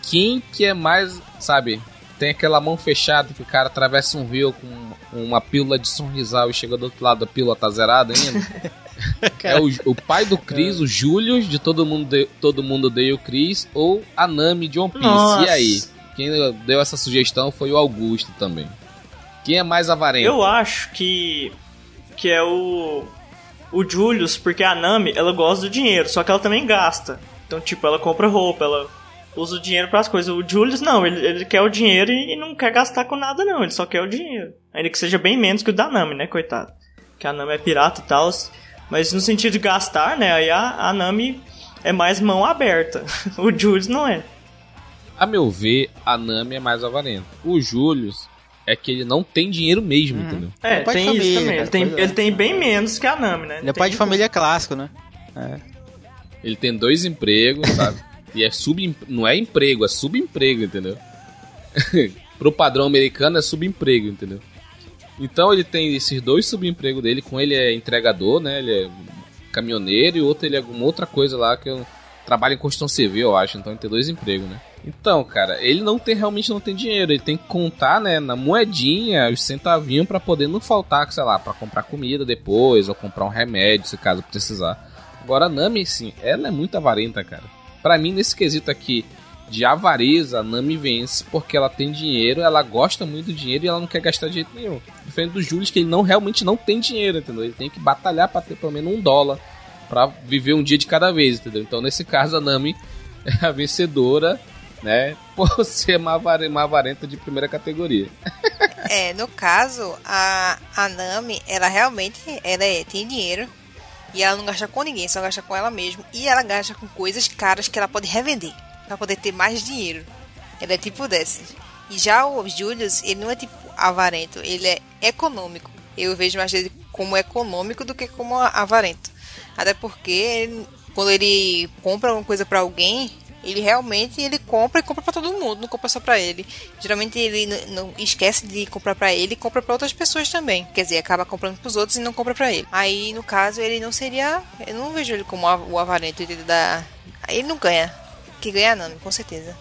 Speaker 1: Quem que é mais, sabe, tem aquela mão fechada que o cara atravessa um rio com uma pílula de sorrisal e chega do outro lado, a pílula tá zerada ainda. <laughs> é o, o pai do Chris, o Julius, de todo mundo, de, todo mundo odeia o Chris, ou a Nami de One Piece.
Speaker 4: Nossa.
Speaker 1: E aí? Quem deu essa sugestão foi o Augusto também. Quem é mais avarento?
Speaker 4: Eu acho que que é o o Julius, porque a Nami, ela gosta do dinheiro, só que ela também gasta. Então, tipo, ela compra roupa, ela usa o dinheiro para as coisas. O Julius não, ele, ele quer o dinheiro e, e não quer gastar com nada não, ele só quer o dinheiro. Ainda que seja bem menos que o da Nami, né, coitado. Que a Nami é pirata e tal, mas no sentido de gastar, né, aí a, a Nami é mais mão aberta. <laughs> o Julius não é.
Speaker 1: A meu ver, a Nami é mais avarenta. O Julius é que ele não tem dinheiro mesmo, entendeu?
Speaker 4: É,
Speaker 2: É pai de
Speaker 4: tem
Speaker 2: família,
Speaker 4: isso também.
Speaker 2: cara,
Speaker 4: ele, tem,
Speaker 2: é.
Speaker 4: ele tem bem menos que a Nami, né?
Speaker 2: Ele é
Speaker 4: Tem
Speaker 2: pai de família clássico, né?
Speaker 1: Ele tem dois empregos, sabe? <laughs> E é sub não é emprego, é subemprego, entendeu? <laughs> Pro padrão americano é subemprego, entendeu? Então ele tem esses dois subempregos dele, com ele é entregador, né? Ele é caminhoneiro e outro ele é alguma outra coisa lá que eu trabalho em construção civil, eu acho. Então ele tem dois empregos, né? Então, cara, ele não tem realmente não tem dinheiro, ele tem que contar, né, na moedinha, os centavinhos pra poder não faltar, sei lá, pra comprar comida depois ou comprar um remédio, se caso precisar. Agora a Nami, sim, ela é muito avarenta, cara. Pra mim, nesse quesito aqui de avareza, a Nami vence porque ela tem dinheiro, ela gosta muito do dinheiro e ela não quer gastar de jeito nenhum. Diferente do Julius, que ele não realmente não tem dinheiro, entendeu? Ele tem que batalhar pra ter pelo menos um dólar pra viver um dia de cada vez, entendeu? Então, nesse caso, a Nami <laughs> é a vencedora, né? <laughs> Por ser uma avarenta de primeira categoria. <laughs>
Speaker 3: É, no caso, a, a Nami, ela realmente ela é- tem dinheiro e ela não gasta com ninguém, só gasta com ela mesma. E ela gasta com coisas caras que ela pode revender pra poder ter mais dinheiro. Ela é tipo dessas. E já o Julius, ele não é tipo avarento, ele é econômico. Eu vejo mais ele como econômico do que como avarento. Até porque ele- quando ele compra alguma coisa pra alguém, ele realmente ele compra e compra pra todo mundo, não compra só pra ele. Geralmente ele não esquece de comprar pra ele e compra pra outras pessoas também. Quer dizer, acaba comprando pros outros e não compra pra ele. Aí, no caso, ele não seria, eu não vejo ele como o avarento da ele não ganha. Que ganha não, com certeza.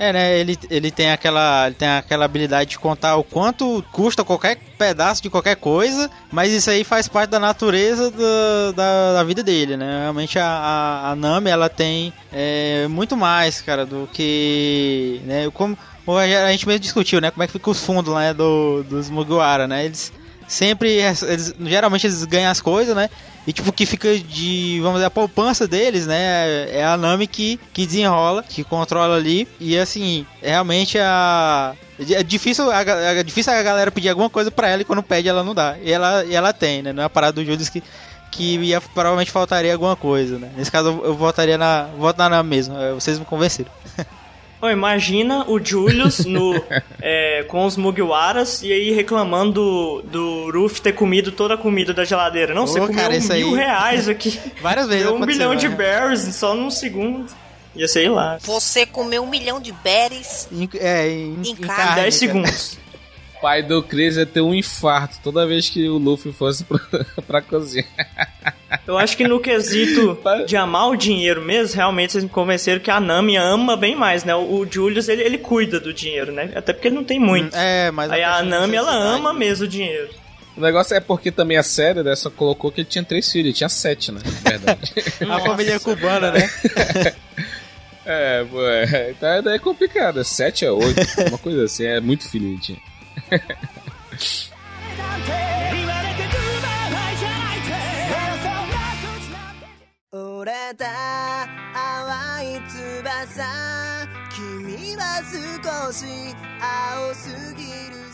Speaker 2: É, né? Ele, ele tem aquela ele tem aquela habilidade de contar o quanto custa qualquer pedaço de qualquer coisa, mas isso aí faz parte da natureza do- da, da vida dele, né? Realmente a, a, a Nami ela tem é, muito mais, cara, do que né? Como a gente mesmo discutiu, né? Como é que fica os fundos né, do, dos Mugiwara, né? Eles sempre eles, geralmente eles ganham as coisas, né? E tipo, que fica de, vamos dizer, a poupança deles, né? É a Nami que, que desenrola, que controla ali. E assim, realmente a. É difícil, a, é difícil a galera pedir alguma coisa pra ela e quando pede ela não dá. E ela, e ela tem, né? Não é a parada do Judas que, que ia, provavelmente faltaria alguma coisa, né? Nesse caso eu, eu votaria na. Voto na Nami mesmo. é, Vocês me convenceram. <laughs>
Speaker 4: Ô, imagina o Julius no, <laughs> é, com os Mugiwaras e aí reclamando do, do Ruff ter comido toda a comida da geladeira. Não, você
Speaker 2: Ô,
Speaker 4: comeu
Speaker 2: cara,
Speaker 4: mil
Speaker 2: aí-
Speaker 4: reais <laughs> aqui.
Speaker 2: Várias vezes.
Speaker 4: Deu um bilhão de
Speaker 2: né?
Speaker 4: berries só num segundo. Ia sei lá.
Speaker 3: Você comeu um milhão de berries.
Speaker 2: Em, é, em,
Speaker 3: Em
Speaker 2: em
Speaker 3: carne,
Speaker 2: carne,
Speaker 4: 10
Speaker 2: cara.
Speaker 4: segundos. <laughs>
Speaker 1: O pai do Chris ia ter um infarto toda vez que o Luffy fosse pra, <laughs> pra cozinha.
Speaker 4: Eu acho que no quesito de amar o dinheiro mesmo, realmente vocês me convenceram que a Nami ama bem mais, né? O Julius, ele, ele cuida do dinheiro, né? Até porque ele não tem muito.
Speaker 2: É, mas
Speaker 4: Aí a Nami, ela ama mesmo o dinheiro.
Speaker 1: O negócio é porque também a série, né, só colocou que ele tinha três filhos, ele tinha sete, né? Na verdade. <laughs>
Speaker 2: A família cubana, né? <laughs>
Speaker 1: é, pô, é, então daí é complicado. É sete a oito, uma coisa assim, é muito filho ele tinha.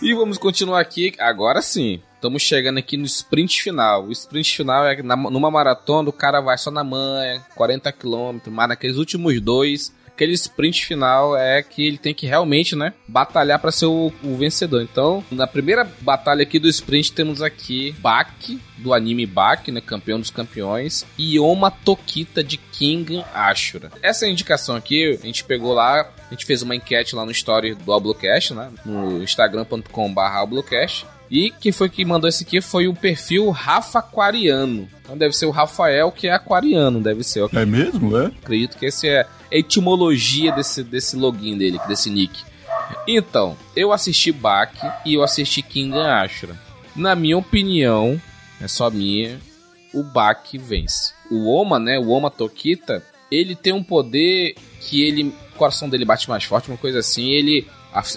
Speaker 1: E vamos continuar aqui, agora sim. Estamos chegando aqui no sprint final. O sprint final é na, numa maratona, o cara vai só na manha, 40 km, mas naqueles últimos dois, aquele sprint final é que ele tem que realmente, né, batalhar para ser o, o vencedor. Então, na primeira batalha aqui do sprint temos aqui Baki, do anime Baki, né, campeão dos campeões, e Oma Tokita de King Ashura. Essa indicação aqui, a gente pegou lá, a gente fez uma enquete lá no story do Ablocast, né, no instagram.com/ablocast. E quem foi que mandou esse aqui foi o perfil Rafa Aquariano. Então deve ser o Rafael que é aquariano, deve ser.
Speaker 6: É mesmo, é?
Speaker 1: acredito que esse é a etimologia desse, desse login dele, desse nick. Então, eu assisti Baki e eu assisti King Ashura. Na minha opinião, é só minha, o Baki vence. O Oma, né, o Oma Tokita, ele tem um poder que ele, o coração dele bate mais forte, uma coisa assim, ele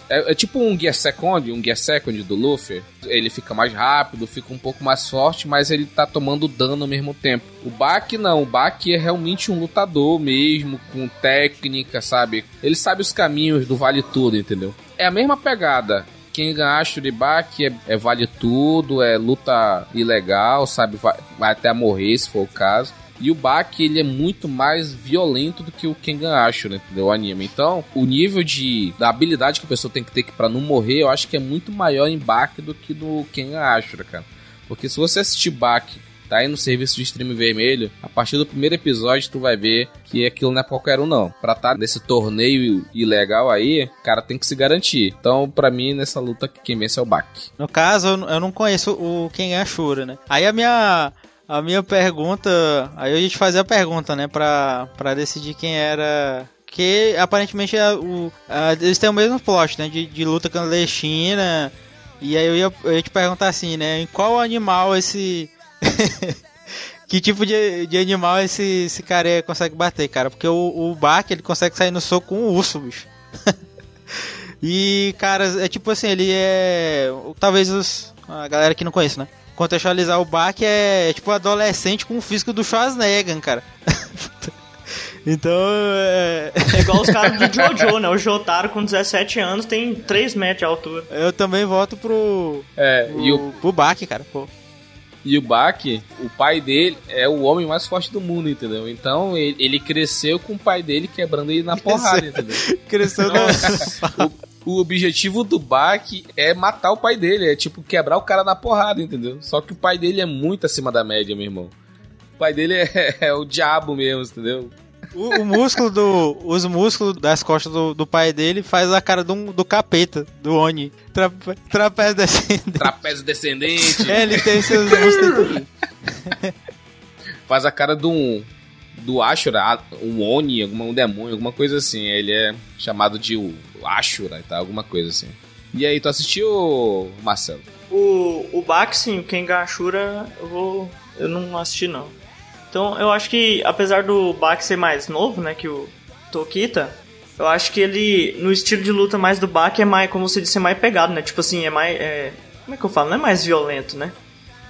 Speaker 1: é, é tipo um Gear Second, um Gear Second do Luffy. Ele fica mais rápido, fica um pouco mais forte, mas ele tá tomando dano ao mesmo tempo. O Baki não, o Baki é realmente um lutador mesmo, com técnica, sabe? Ele sabe os caminhos do Vale Tudo, entendeu? É a mesma pegada. Quem ganhar Shuribaki é, é vale tudo, é luta ilegal, sabe? Vai, vai até morrer se for o caso. E o Baki, ele é muito mais violento do que o Kengan Ashura, entendeu? O anime. Então, o nível de da habilidade que a pessoa tem que ter para não morrer, eu acho que é muito maior em Baki do que no Kengan Ashura, cara. Porque se você assistir Baki, tá aí no serviço de stream vermelho, a partir do primeiro episódio tu vai ver que aquilo não é qualquer um não. Pra estar nesse torneio ilegal aí, o cara tem que se garantir. Então, pra mim, nessa luta, quem vence é o Baki.
Speaker 2: No caso, eu não- conheço o quem é Ashura, né? Aí a minha a minha pergunta, aí a gente fazia a pergunta, né, pra, pra decidir quem era Que aparentemente é o, a- eles têm o mesmo plot, né? De, de luta clandestina. E aí eu ia, eu ia te perguntar assim, né? Em qual animal esse. <laughs> que tipo de, de animal esse, esse cara consegue bater, cara? Porque o, o Bak ele consegue sair no soco com um urso, bicho. <laughs> e, cara, é tipo assim, ele é. Talvez os, a galera que não conhece, né? Contextualizar o Bak é, tipo adolescente com o físico do Schwarzenegger, cara. <laughs> então, é.
Speaker 4: É igual os caras do <laughs> Jojo, né? O Jotaro com 17 anos tem 3 metros de altura.
Speaker 2: Eu também voto pro.
Speaker 1: É,
Speaker 2: pro,
Speaker 1: e o,
Speaker 2: pro cara. Pô.
Speaker 1: e o Baki, o pai dele é o homem mais forte do mundo, entendeu? Então ele, ele cresceu com o pai dele quebrando ele na <laughs> porrada, entendeu?
Speaker 2: Cresceu
Speaker 1: Então, o, o objetivo do Baki é matar o pai dele, é tipo quebrar o cara na porrada, entendeu? Só que o pai dele é muito acima da média, meu irmão. O pai dele é, <laughs> é o diabo mesmo, entendeu?
Speaker 2: O, o músculo do. Os músculos das costas do, do pai dele faz a cara do, do capeta, do Oni. Tra, trapézio descendente.
Speaker 1: Trapézio descendente,
Speaker 2: É, ele tem seus músculos. <laughs>
Speaker 1: faz a cara de um do Ashura, um Oni, alguma, um demônio, alguma coisa assim. Ele é chamado de o Ashura e tal, alguma coisa assim. E aí, tu assistiu, Marcelo?
Speaker 4: O, o sim, o Kengan Ashura, eu vou. Eu não assisti não. Então eu acho que, apesar do Bak ser mais novo, né, que o Tokita, eu acho que ele, no estilo de luta mais do Bak, é mais, como você disse, é mais pegado, né? Tipo assim, é mais. É, como é que eu falo? Não é mais violento, né?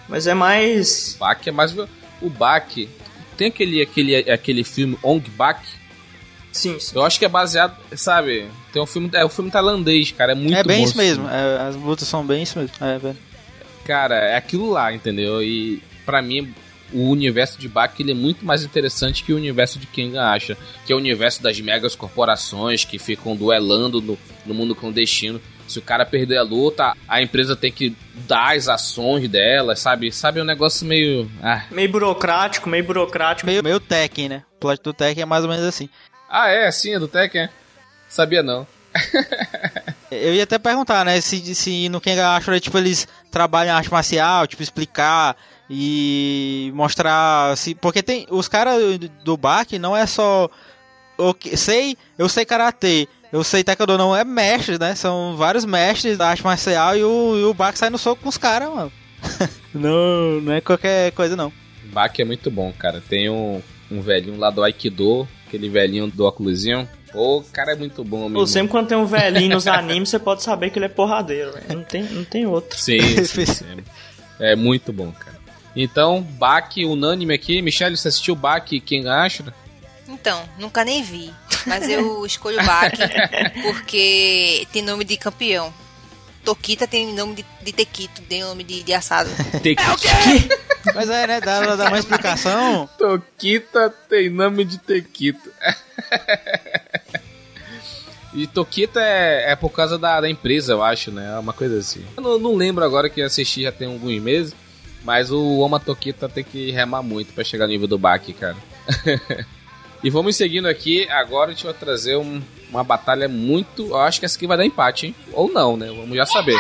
Speaker 4: Mas é mais.
Speaker 1: O Bak é mais. O Bak. Tem aquele, aquele, aquele filme Ong Bak.
Speaker 4: Sim, sim.
Speaker 1: Eu acho que é baseado, sabe? Tem um filme. É um filme tailandês, cara. É muito
Speaker 2: É bem
Speaker 1: bom
Speaker 2: isso mesmo. é, as lutas são bem isso mesmo. É, velho.
Speaker 1: Cara, é aquilo lá, entendeu? E pra mim, o universo de Bak ele é muito mais interessante que o universo de Kengan acha. Que é o universo das megas corporações que ficam duelando no, no mundo clandestino. Se o cara perder a luta, a empresa tem que dar as ações dela, sabe? Sabe, é um negócio meio. Ah,
Speaker 4: Meio burocrático, meio burocrático.
Speaker 2: Meio, meio Tekken, né? O plot do Tekken é mais ou menos assim.
Speaker 1: ah é, assim, é do Tekken? é? Sabia não. <laughs>
Speaker 2: Eu ia até perguntar, né? Se, se no Kenga Ashura, tipo, eles trabalham arte marcial, tipo, explicar e mostrar. Se, porque tem. Os caras do Bak não é só. ok, sei, eu sei karatê, eu sei taekwondo, não é mestre, né? São vários mestres da arte marcial e o, e o Bak sai no soco com os caras, mano. <laughs> não, não é qualquer coisa, não.
Speaker 1: Bak é muito bom, cara. Tem um, um velhinho lá do Aikido, aquele velhinho do óculosinho. Pô, o cara é muito bom, meu
Speaker 4: Pô, sempre quando tem um velhinho nos animes, você pode saber que ele é porradeiro, velho. Não tem, não tem outro.
Speaker 1: Sim, sim, <laughs> sim. É muito bom, cara. Então, Bak, unânime aqui. Michelle, você assistiu Bak e quem acha?
Speaker 3: Então, nunca nem vi. Mas eu escolho o Baki <laughs> porque tem nome de campeão. Tokita tem nome de, de Tequito, tem nome de, de assado.
Speaker 2: Mas é, né? Dá, dá uma explicação.
Speaker 1: Tokita tem nome de Tequito. E Tokita é, é por causa da, da empresa, eu acho, né? É uma coisa assim. Eu não, não lembro agora que assisti já tem alguns meses, mas o Oma Tokita tem que remar muito pra chegar no nível do Baki, cara. <laughs> e vamos seguindo aqui. Agora a gente vai trazer um- uma batalha muito. Eu acho que essa aqui vai dar empate, hein? Ou não, né? Vamos já saber.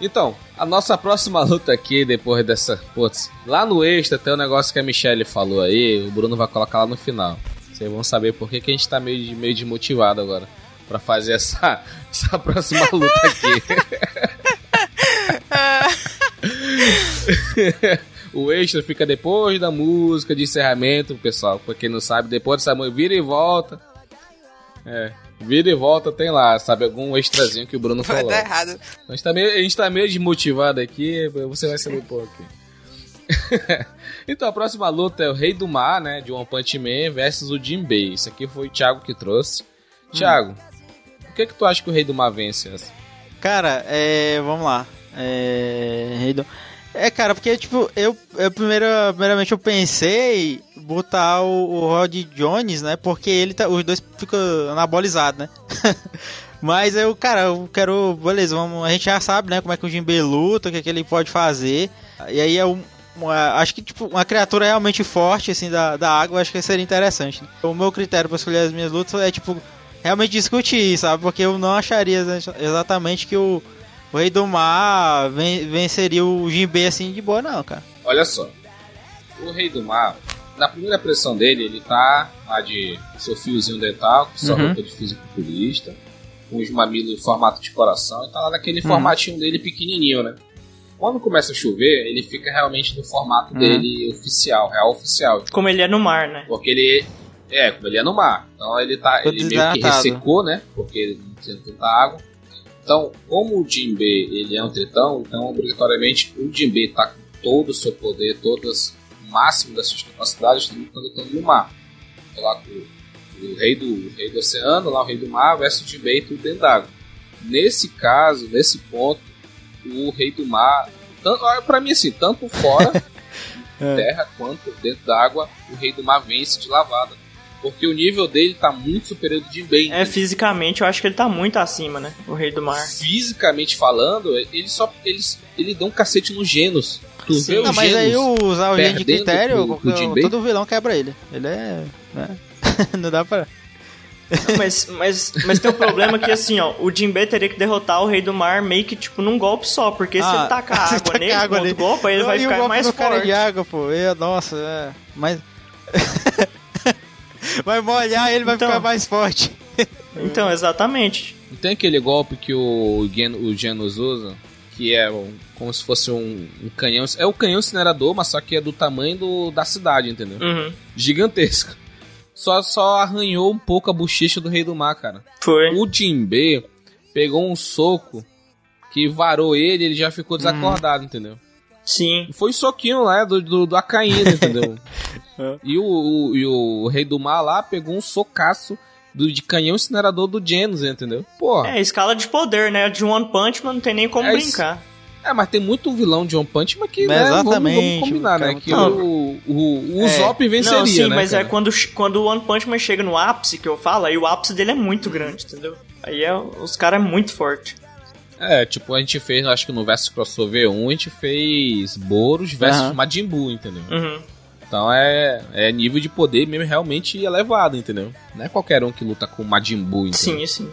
Speaker 1: Então, a nossa próxima luta aqui, depois dessa. Putz, lá no extra tem um negócio que a Michelle falou aí, o Bruno vai colocar lá no final. Vocês vão saber por que, que a gente tá meio, de- meio desmotivado agora pra fazer essa, <laughs> essa próxima luta aqui. <laughs> <laughs> o extra fica depois da música de encerramento, pessoal. Pra quem não sabe, depois dessa música, vira e volta. É, vira e volta, tem lá, sabe? Algum extrazinho que o Bruno
Speaker 3: Vai
Speaker 1: falou.
Speaker 3: dar errado.
Speaker 1: A gente, tá meio, a gente tá meio desmotivado aqui, você vai saber por quê. então, a próxima luta é o Rei do Mar, né, de One Punch Man versus o Jinbei. Isso aqui foi o Thiago que trouxe. Thiago, por que que tu acha que o Rei do Mar vence essa?
Speaker 2: Cara, é. Vamos lá. É. Rei do- É, cara, porque, tipo, eu, eu primeiramente eu pensei botar o, o Rod Jones, né? Porque ele tá, os dois ficam anabolizados, né? <laughs> Mas eu, cara, eu quero. Beleza, vamos, a gente já sabe, né? Como é que o Jinbei luta, o que, é que ele pode fazer. E aí é um. uma- acho que, tipo, uma criatura realmente forte, assim, da, da água, acho que seria interessante. né? O meu critério pra escolher as minhas lutas é, tipo, realmente discutir, sabe? Porque eu não acharia exa- exatamente que o, o Rei do Mar ven- venceria o Jinbei assim de boa, não, cara.
Speaker 1: Olha só, o Rei do Mar, na primeira pressão dele, ele tá lá de seu fiozinho dental, com sua
Speaker 2: Uhum.
Speaker 1: roupa de fisiculturista, com os mamilos em formato de coração, e tá lá naquele
Speaker 2: Uhum.
Speaker 1: formatinho dele pequenininho, né? Quando começa a chover, ele fica realmente no formato
Speaker 2: Uhum.
Speaker 1: dele oficial, real oficial.
Speaker 4: Como ele é no mar, né?
Speaker 1: Porque ele. É, como ele é no mar. Então ele tá.
Speaker 2: Ficou
Speaker 1: ele meio que ressecou, né? Porque ele não tinha tanta água. Então, como o Jinbe ele é um tritão, então obrigatoriamente o Jinbe tá com todo o seu poder, todas o máximo das suas capacidades quando estão no mar. Então, lá com o, rei do, o rei do oceano, lá o rei do mar, versus o Jinbe e tudo dentro d'água. Nesse caso, nesse ponto, o rei do mar, pra mim assim, tanto fora <laughs> terra quanto dentro d'água, o rei do mar vence de lavada. Porque o nível dele tá muito superior ao do Jinbei.
Speaker 4: É, fisicamente eu acho que ele tá muito acima, né? O rei do mar.
Speaker 1: Fisicamente falando, ele só ele, ele deu um cacete no Genos. Tu
Speaker 4: Sim.
Speaker 1: vê o
Speaker 2: Não, mas aí
Speaker 1: Genos,
Speaker 2: o- usar o gênio de critério,
Speaker 1: pro- pro Jinbei?
Speaker 2: todo vilão quebra ele. Ele é. né? <laughs> não dá pra.
Speaker 4: Não, mas, mas, mas tem um problema que assim, ó, o Jinbe teria que derrotar o rei do mar meio que tipo num golpe só, porque se
Speaker 2: Ah,
Speaker 4: ele tacar <laughs>
Speaker 2: se
Speaker 4: água
Speaker 2: tacar
Speaker 4: nele,
Speaker 2: água nele.
Speaker 4: golpe, aí ele
Speaker 2: Não,
Speaker 4: vai
Speaker 2: e o
Speaker 4: ficar
Speaker 2: golpe
Speaker 4: mais
Speaker 2: cara
Speaker 4: forte.
Speaker 2: de água, pô. Eu, nossa, é. Mas. <laughs> vai molhar, ele vai
Speaker 4: Então.
Speaker 2: ficar mais forte.
Speaker 4: Então, exatamente.
Speaker 1: Não tem aquele golpe que o, Gen, o Genos usa, que é um- como se fosse um, um canhão. É o canhão incinerador, mas só que é do tamanho do, da cidade, entendeu?
Speaker 4: Uhum.
Speaker 1: Gigantesco. Só, só arranhou um pouco a bochecha do rei do mar, cara.
Speaker 4: Foi.
Speaker 1: O Jinbe pegou um soco que varou ele ele já ficou desacordado, entendeu?
Speaker 4: Sim.
Speaker 1: Foi soquinho lá do, do, do Acaína, <laughs> entendeu?
Speaker 2: É.
Speaker 1: e, o, o- e o Rei do Mar lá pegou um socaço do, de canhão incinerador do Genos, entendeu? Pô, é.
Speaker 4: É, escala de poder, né? De One Punch Man não tem nem como
Speaker 1: É isso.
Speaker 4: brincar.
Speaker 1: mas tem muito vilão de One Punch, mas que,
Speaker 2: Mas
Speaker 1: né, vamos, vamos combinar, né? Que
Speaker 4: não.
Speaker 1: o, o, o
Speaker 2: É.
Speaker 1: Zop venceria,
Speaker 4: não, sim,
Speaker 1: né,
Speaker 4: mas
Speaker 1: cara?
Speaker 4: é quando, quando o One Punch Man chega no ápice, que eu falo, aí o ápice dele é muito grande, entendeu? Aí é, os caras é muito forte.
Speaker 1: É, tipo, a gente fez, acho que no Versus Crossover 1, a gente fez Boros versus
Speaker 2: Aham.
Speaker 1: Majin Buu, entendeu?
Speaker 4: Uhum.
Speaker 1: Então é, é nível de poder mesmo realmente elevado, entendeu? Não é qualquer um que luta com o Majin Buu, entendeu?
Speaker 4: Sim, sim.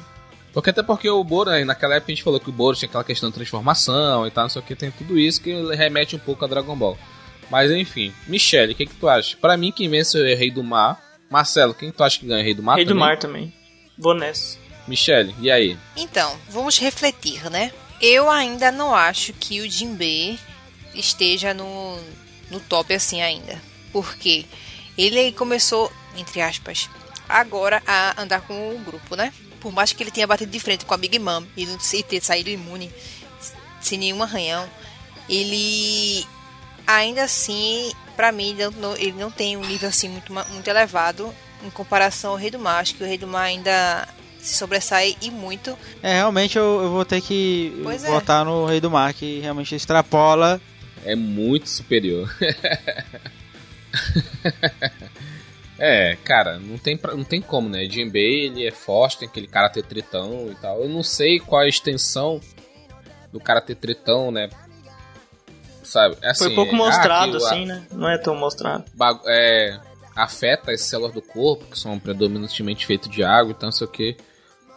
Speaker 1: Porque até porque o Boro, né, naquela época a gente falou que o Boro tinha aquela questão de transformação e tal, não sei o que, tem tudo isso que remete um pouco a Dragon Ball. Mas enfim, Michele, o que, que tu acha? Pra mim, quem vence é o Rei do Mar. Marcelo, quem tu acha que ganha? Rei do Mar?
Speaker 4: Rei do
Speaker 1: também?
Speaker 4: Mar também. Vou nessa.
Speaker 1: Michele, e aí?
Speaker 3: Então, vamos refletir, né? Eu ainda não acho que o Jinbe esteja no, no top assim ainda. Porque ele começou, entre aspas, agora a andar com o grupo, né? Por mais que ele tenha batido de frente com a Big Mom e ter saído imune sem nenhum arranhão, ele ainda assim, pra mim, não- ele não tem um nível assim muito, muito elevado em comparação ao Rei do Mar. Acho que o Rei do Mar ainda se sobressai e muito
Speaker 2: É, realmente eu, eu vou ter que
Speaker 3: Pois é.
Speaker 2: votar no Rei do Mar, que realmente extrapola.
Speaker 1: É muito superior. é, cara, não tem, pra- não tem como, né? Jinbei, ele é forte, tem aquele cara ter tritão e tal. Eu não sei qual a extensão do cara ter tritão, né? Sabe? Assim,
Speaker 4: Foi pouco
Speaker 1: ah,
Speaker 4: mostrado,
Speaker 1: o-
Speaker 4: assim, né? Não é tão mostrado.
Speaker 1: é, afeta as células do corpo, que são predominantemente feitas de água e tal, não sei o que.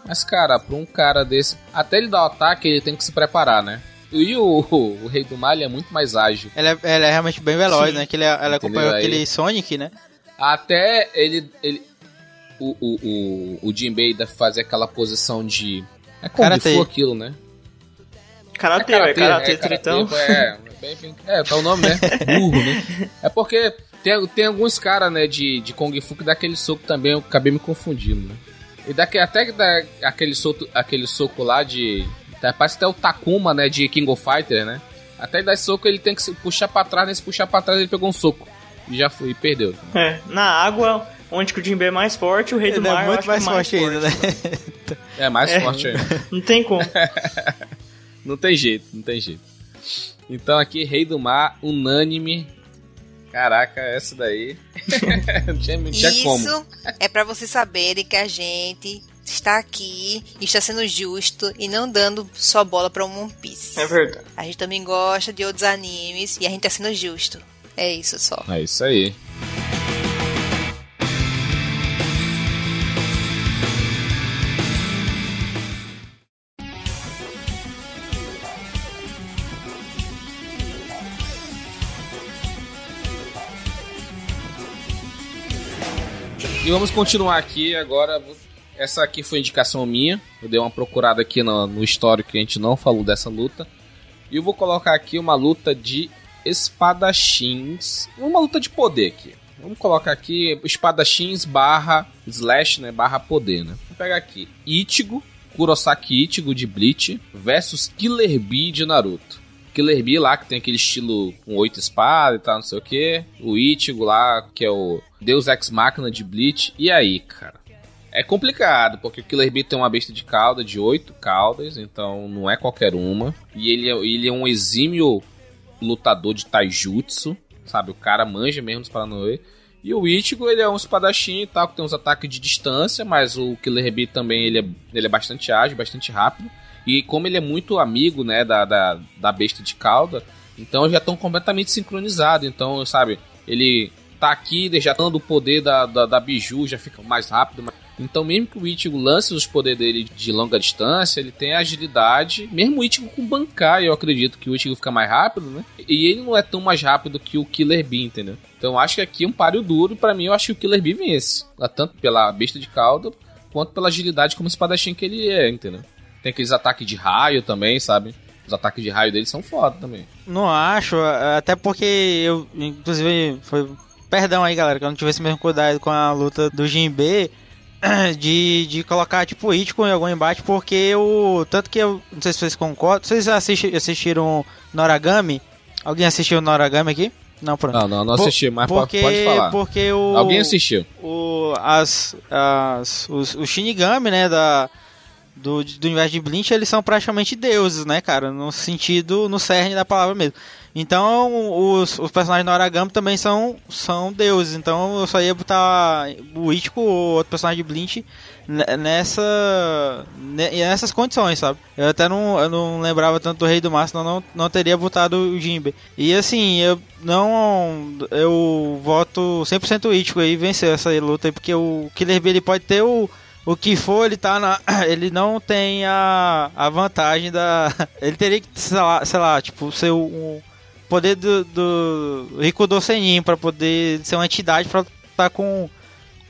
Speaker 1: Mas, cara, pra um cara desse, até ele dar o ataque, ele tem que se preparar, né? E o, o, Rei do Mar ele é muito mais ágil.
Speaker 2: Ela é, ela é realmente bem veloz,
Speaker 4: Sim.
Speaker 2: né? Que ele, ela
Speaker 1: Entendeu?
Speaker 2: acompanhou
Speaker 1: Aí-
Speaker 2: aquele Sonic, né?
Speaker 1: Até ele. ele o, o, o, o Jinbei deve fazer aquela posição de. É como
Speaker 2: Karate.
Speaker 1: for aquilo, né?
Speaker 4: Karatê, é karatê,
Speaker 1: é,
Speaker 4: tritão.
Speaker 1: É, bem, bem, é, tá o nome, né? <laughs> Burro, né? É porque tem, tem alguns caras, né, de, de Kung Fu que dá aquele soco também, eu acabei me confundindo, né? E daqui, até que dá aquele, soco, aquele soco lá de. tá, Parece até o Takuma, né? De King of Fighter, né? Até ele dar esse soco, ele tem que se puxar pra trás, nesse puxar pra trás ele pegou um soco. E já foi, e perdeu.
Speaker 4: É, na água, onde que o Jinbe é mais forte, o Rei do
Speaker 2: Ele
Speaker 4: Mar
Speaker 2: é muito mais
Speaker 4: que é
Speaker 2: forte ainda, né?
Speaker 1: É mais
Speaker 4: É.
Speaker 1: forte ainda. <laughs>
Speaker 4: Não tem como. <laughs>
Speaker 1: Não tem jeito, não tem jeito. Então aqui, Rei do Mar, unânime. Caraca, essa daí. <laughs> não tinha, não tinha
Speaker 3: Isso
Speaker 1: como.
Speaker 3: é pra vocês saberem que a gente está aqui e está sendo justo e não dando só bola pra um One Piece.
Speaker 4: É verdade.
Speaker 3: A gente também gosta de outros animes e a gente tá sendo justo. É isso só.
Speaker 1: É isso aí. E vamos continuar aqui agora. Essa aqui foi indicação minha. Eu dei uma procurada aqui no, no histórico que a gente não falou dessa luta. E eu vou colocar aqui uma luta de espadachins. Uma luta de poder aqui. Vamos colocar aqui espadachins barra slash, né? Barra poder, né? Vou pegar aqui. Ichigo, Kurosaki Ichigo de Bleach versus Killer Bee de Naruto. Killer Bee lá, que tem aquele estilo com oito espadas e tal, não sei o que. O Ichigo lá, que é o Deus Ex Machina de Bleach. E aí, cara? É complicado, porque o Killer Bee tem uma besta de cauda, de oito caudas, então não é qualquer uma. E ele é, ele é um exímio lutador de taijutsu, sabe? O cara manja mesmo dos Paranauê. E o Ichigo, ele é um espadachim e tal, que tem uns ataques de distância, mas o Killer Bee também, ele é, ele é bastante ágil, bastante rápido. E como ele é muito amigo, né, da, da, da besta de cauda, então já estão completamente sincronizados. Então, sabe, ele tá aqui, já dando o poder da, da, da Biju, já fica mais rápido, mais então, mesmo que o Ichigo lance os poderes dele de longa distância, ele tem agilidade. Mesmo o Ichigo com bancar, eu acredito que o Ichigo fica mais rápido, né? E ele não é tão mais rápido que o Killer Bee, entendeu? Então, acho que aqui é um páreo duro. para mim, eu acho que o Killer Bee vence. Tanto pela besta de cauda, quanto pela agilidade como espadachim que ele é, entendeu? Tem aqueles ataques de raio também, sabe? Os ataques de raio dele são foda também.
Speaker 2: Não acho, até porque eu, inclusive, foi. Perdão aí, galera, que eu não tivesse mesmo cuidado com a luta do Jinbe <clears throat> de, de colocar tipo o Ichigo em algum embate, porque o. Tanto que eu. Não sei se vocês concordam. Vocês assisti, assistiram Noragami? Alguém assistiu Noragami aqui?
Speaker 1: Não, pronto. Não, não, não assisti, mas
Speaker 2: porque,
Speaker 1: pode falar.
Speaker 2: Porque o.
Speaker 1: Alguém assistiu.
Speaker 2: O, as, as, os, os Shinigami, né, da, do, do universo de Bleach, eles são praticamente deuses, né, cara? No sentido, no cerne da palavra mesmo. Então, os, os personagens do Aragami também são, são deuses. Então, eu só ia botar o Ichigo ou outro personagem de Bleach nessa nessas condições, sabe? Eu até não, eu não lembrava tanto do Rei do Mar, senão não, não teria botado o Jinbe. E assim, eu não eu voto 100% Ichigo aí vencer essa luta aí, porque o Killer Bee ele pode ter o o que for, ele tá na. <clears throat> Ele não tem a, a vantagem da. <laughs> Ele teria que, sei lá, sei lá tipo, ser um, poder do, do Rikudo Senin pra poder ser uma entidade pra estar tá com,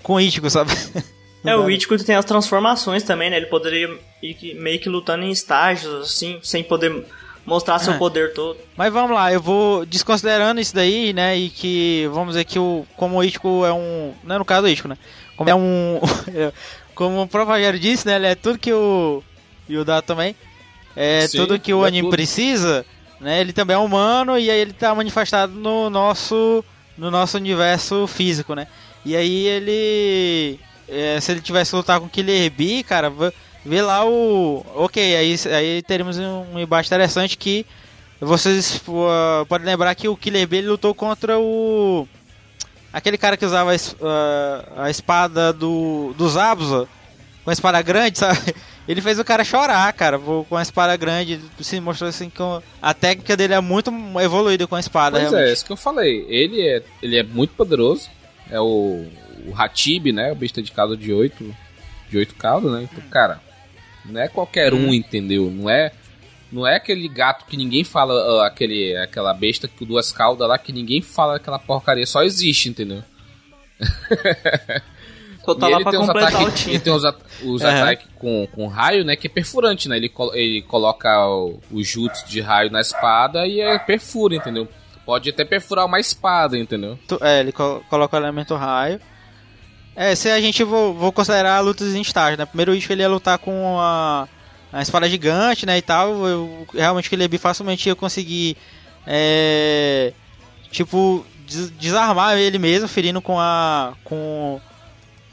Speaker 2: com o Ichigo, sabe? <laughs>
Speaker 4: É, o Ichigo tem as transformações também, né? Ele poderia ir meio que lutando em estágios, assim, sem poder mostrar seu é. poder todo.
Speaker 2: Mas vamos lá, eu vou desconsiderando isso daí, né? E que, vamos dizer que o, como o Ichigo é um. Não é no caso do Ichigo, né? Como é um. <laughs> como o próprio disse, né? Ele é tudo que o. E o Dato também. É Sim, tudo que o é anime tudo. precisa. Né? Ele também é humano e aí ele está manifestado no nosso no nosso universo físico, né? E aí ele é, se ele tivesse lutar com Killer Bee, cara, vê lá o OK, aí aí teremos um embate interessante que vocês uh, podem lembrar que o Killer Bee lutou contra o aquele cara que usava a, a espada do dos Zabuza com a espada grande, <laughs> sabe? Ele fez o cara chorar, cara, com a espada grande. Se mostrou assim que a técnica dele é muito evoluída com a espada.
Speaker 1: Pois é, realmente. é, isso que eu falei. Ele é, ele é muito poderoso. É o, o Hatib, né? O besta de cauda de 8 de oito caudas, né? Então, cara, não é qualquer um, entendeu? Não é não é aquele gato que ninguém fala, aquele, aquela besta com duas caudas lá que ninguém fala aquela porcaria, só existe, entendeu? <laughs>
Speaker 4: Só tá lá pra completar ataque, o
Speaker 1: time. Ele tem os, at os uhum. ataques com, com raio, né? Que é perfurante, né? Ele, col ele coloca o, o jutsu de raio na espada e é perfura, entendeu? Pode até perfurar uma espada, entendeu?
Speaker 2: É, ele co coloca o elemento raio. É, se a gente vou, vou considerar lutas em estágio, né? Primeiro o ele ia lutar com a, a espada gigante, né? E tal. Eu, realmente que ele ia facilmente ia conseguir. É, tipo, des desarmar ele mesmo, ferindo com a. com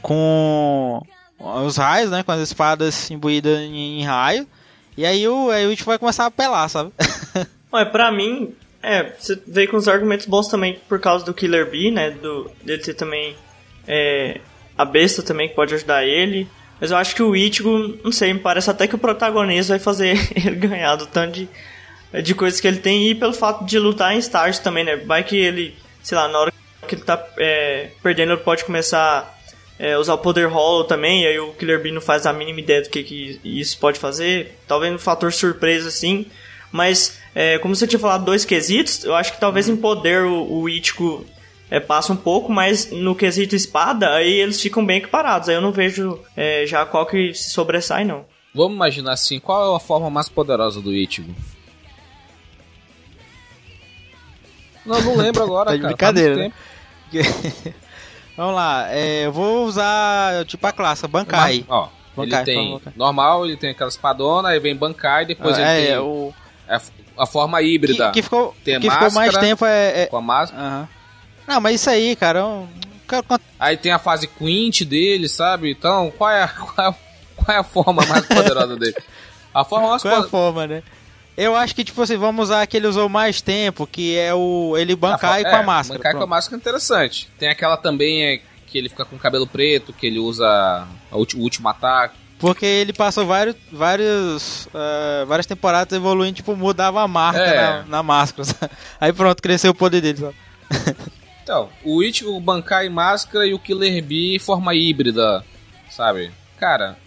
Speaker 2: com os raios, né? Com as espadas imbuídas em, raio. E aí o, aí o vai começar a apelar, sabe? <laughs>
Speaker 4: Ué, pra mim, é, você veio com os argumentos bons também por causa do Killer Bee, né? Do, dele ter também é, a besta também que pode ajudar ele. Mas eu acho que o Ichigo, não sei, me parece até que o protagonista vai fazer <laughs> ele ganhar do tanto de, de coisas que ele tem e pelo fato de lutar em estágio também, né? Vai que ele, sei lá, na hora que ele tá é, perdendo, ele pode começar é, usar o Poder Hollow também, e aí o Killer Bee não faz a mínima ideia do que, que isso pode fazer. Talvez um fator surpresa assim. Mas, é, como você tinha falado, dois quesitos, eu acho que talvez em poder o, o Ichigo é, passa um pouco, mas no quesito espada, aí eles ficam bem equiparados. Aí eu não vejo é, já qual que se sobressai, não.
Speaker 1: Vamos imaginar assim, qual é a forma mais poderosa do Ichigo? Não, não lembro agora, <laughs>
Speaker 2: Tá de
Speaker 1: cara.
Speaker 2: brincadeira, né? <laughs> Vamos lá, é, eu vou usar tipo a classe, Bankai.
Speaker 1: Ó,
Speaker 2: Bankai,
Speaker 1: ele tem
Speaker 2: Bankai.
Speaker 1: normal, ele tem aquela espadona, aí vem Bankai, depois
Speaker 2: é,
Speaker 1: ele tem
Speaker 2: o
Speaker 1: a, a forma híbrida
Speaker 2: que, que ficou,
Speaker 1: Tem a
Speaker 2: que ficou mais
Speaker 1: máscara.
Speaker 2: tempo é, é-
Speaker 1: com a máscara.
Speaker 2: Aham. Não, mas isso aí, cara, eu,
Speaker 1: Aí tem a fase quint dele, sabe? Então, qual é a, <laughs> qual é a, qual é a forma mais <laughs> poderosa dele? A forma mais
Speaker 2: qual é a forma, né? Eu acho que, tipo assim, vamos usar a que ele usou mais tempo, que é o ele Bankai com a máscara.
Speaker 1: Bankai com a máscara é interessante. Tem aquela também é, que ele fica com o cabelo preto, que ele usa o último ataque.
Speaker 2: Porque ele passou vários, vários, eh, várias temporadas evoluindo, tipo, mudava a marca
Speaker 1: É.
Speaker 2: na, na máscara. sabe? Aí pronto, cresceu o poder dele. Sabe? <laughs>
Speaker 1: Então, o Ichigo, o Bankai máscara e o Killer Bee forma híbrida, sabe? Cara,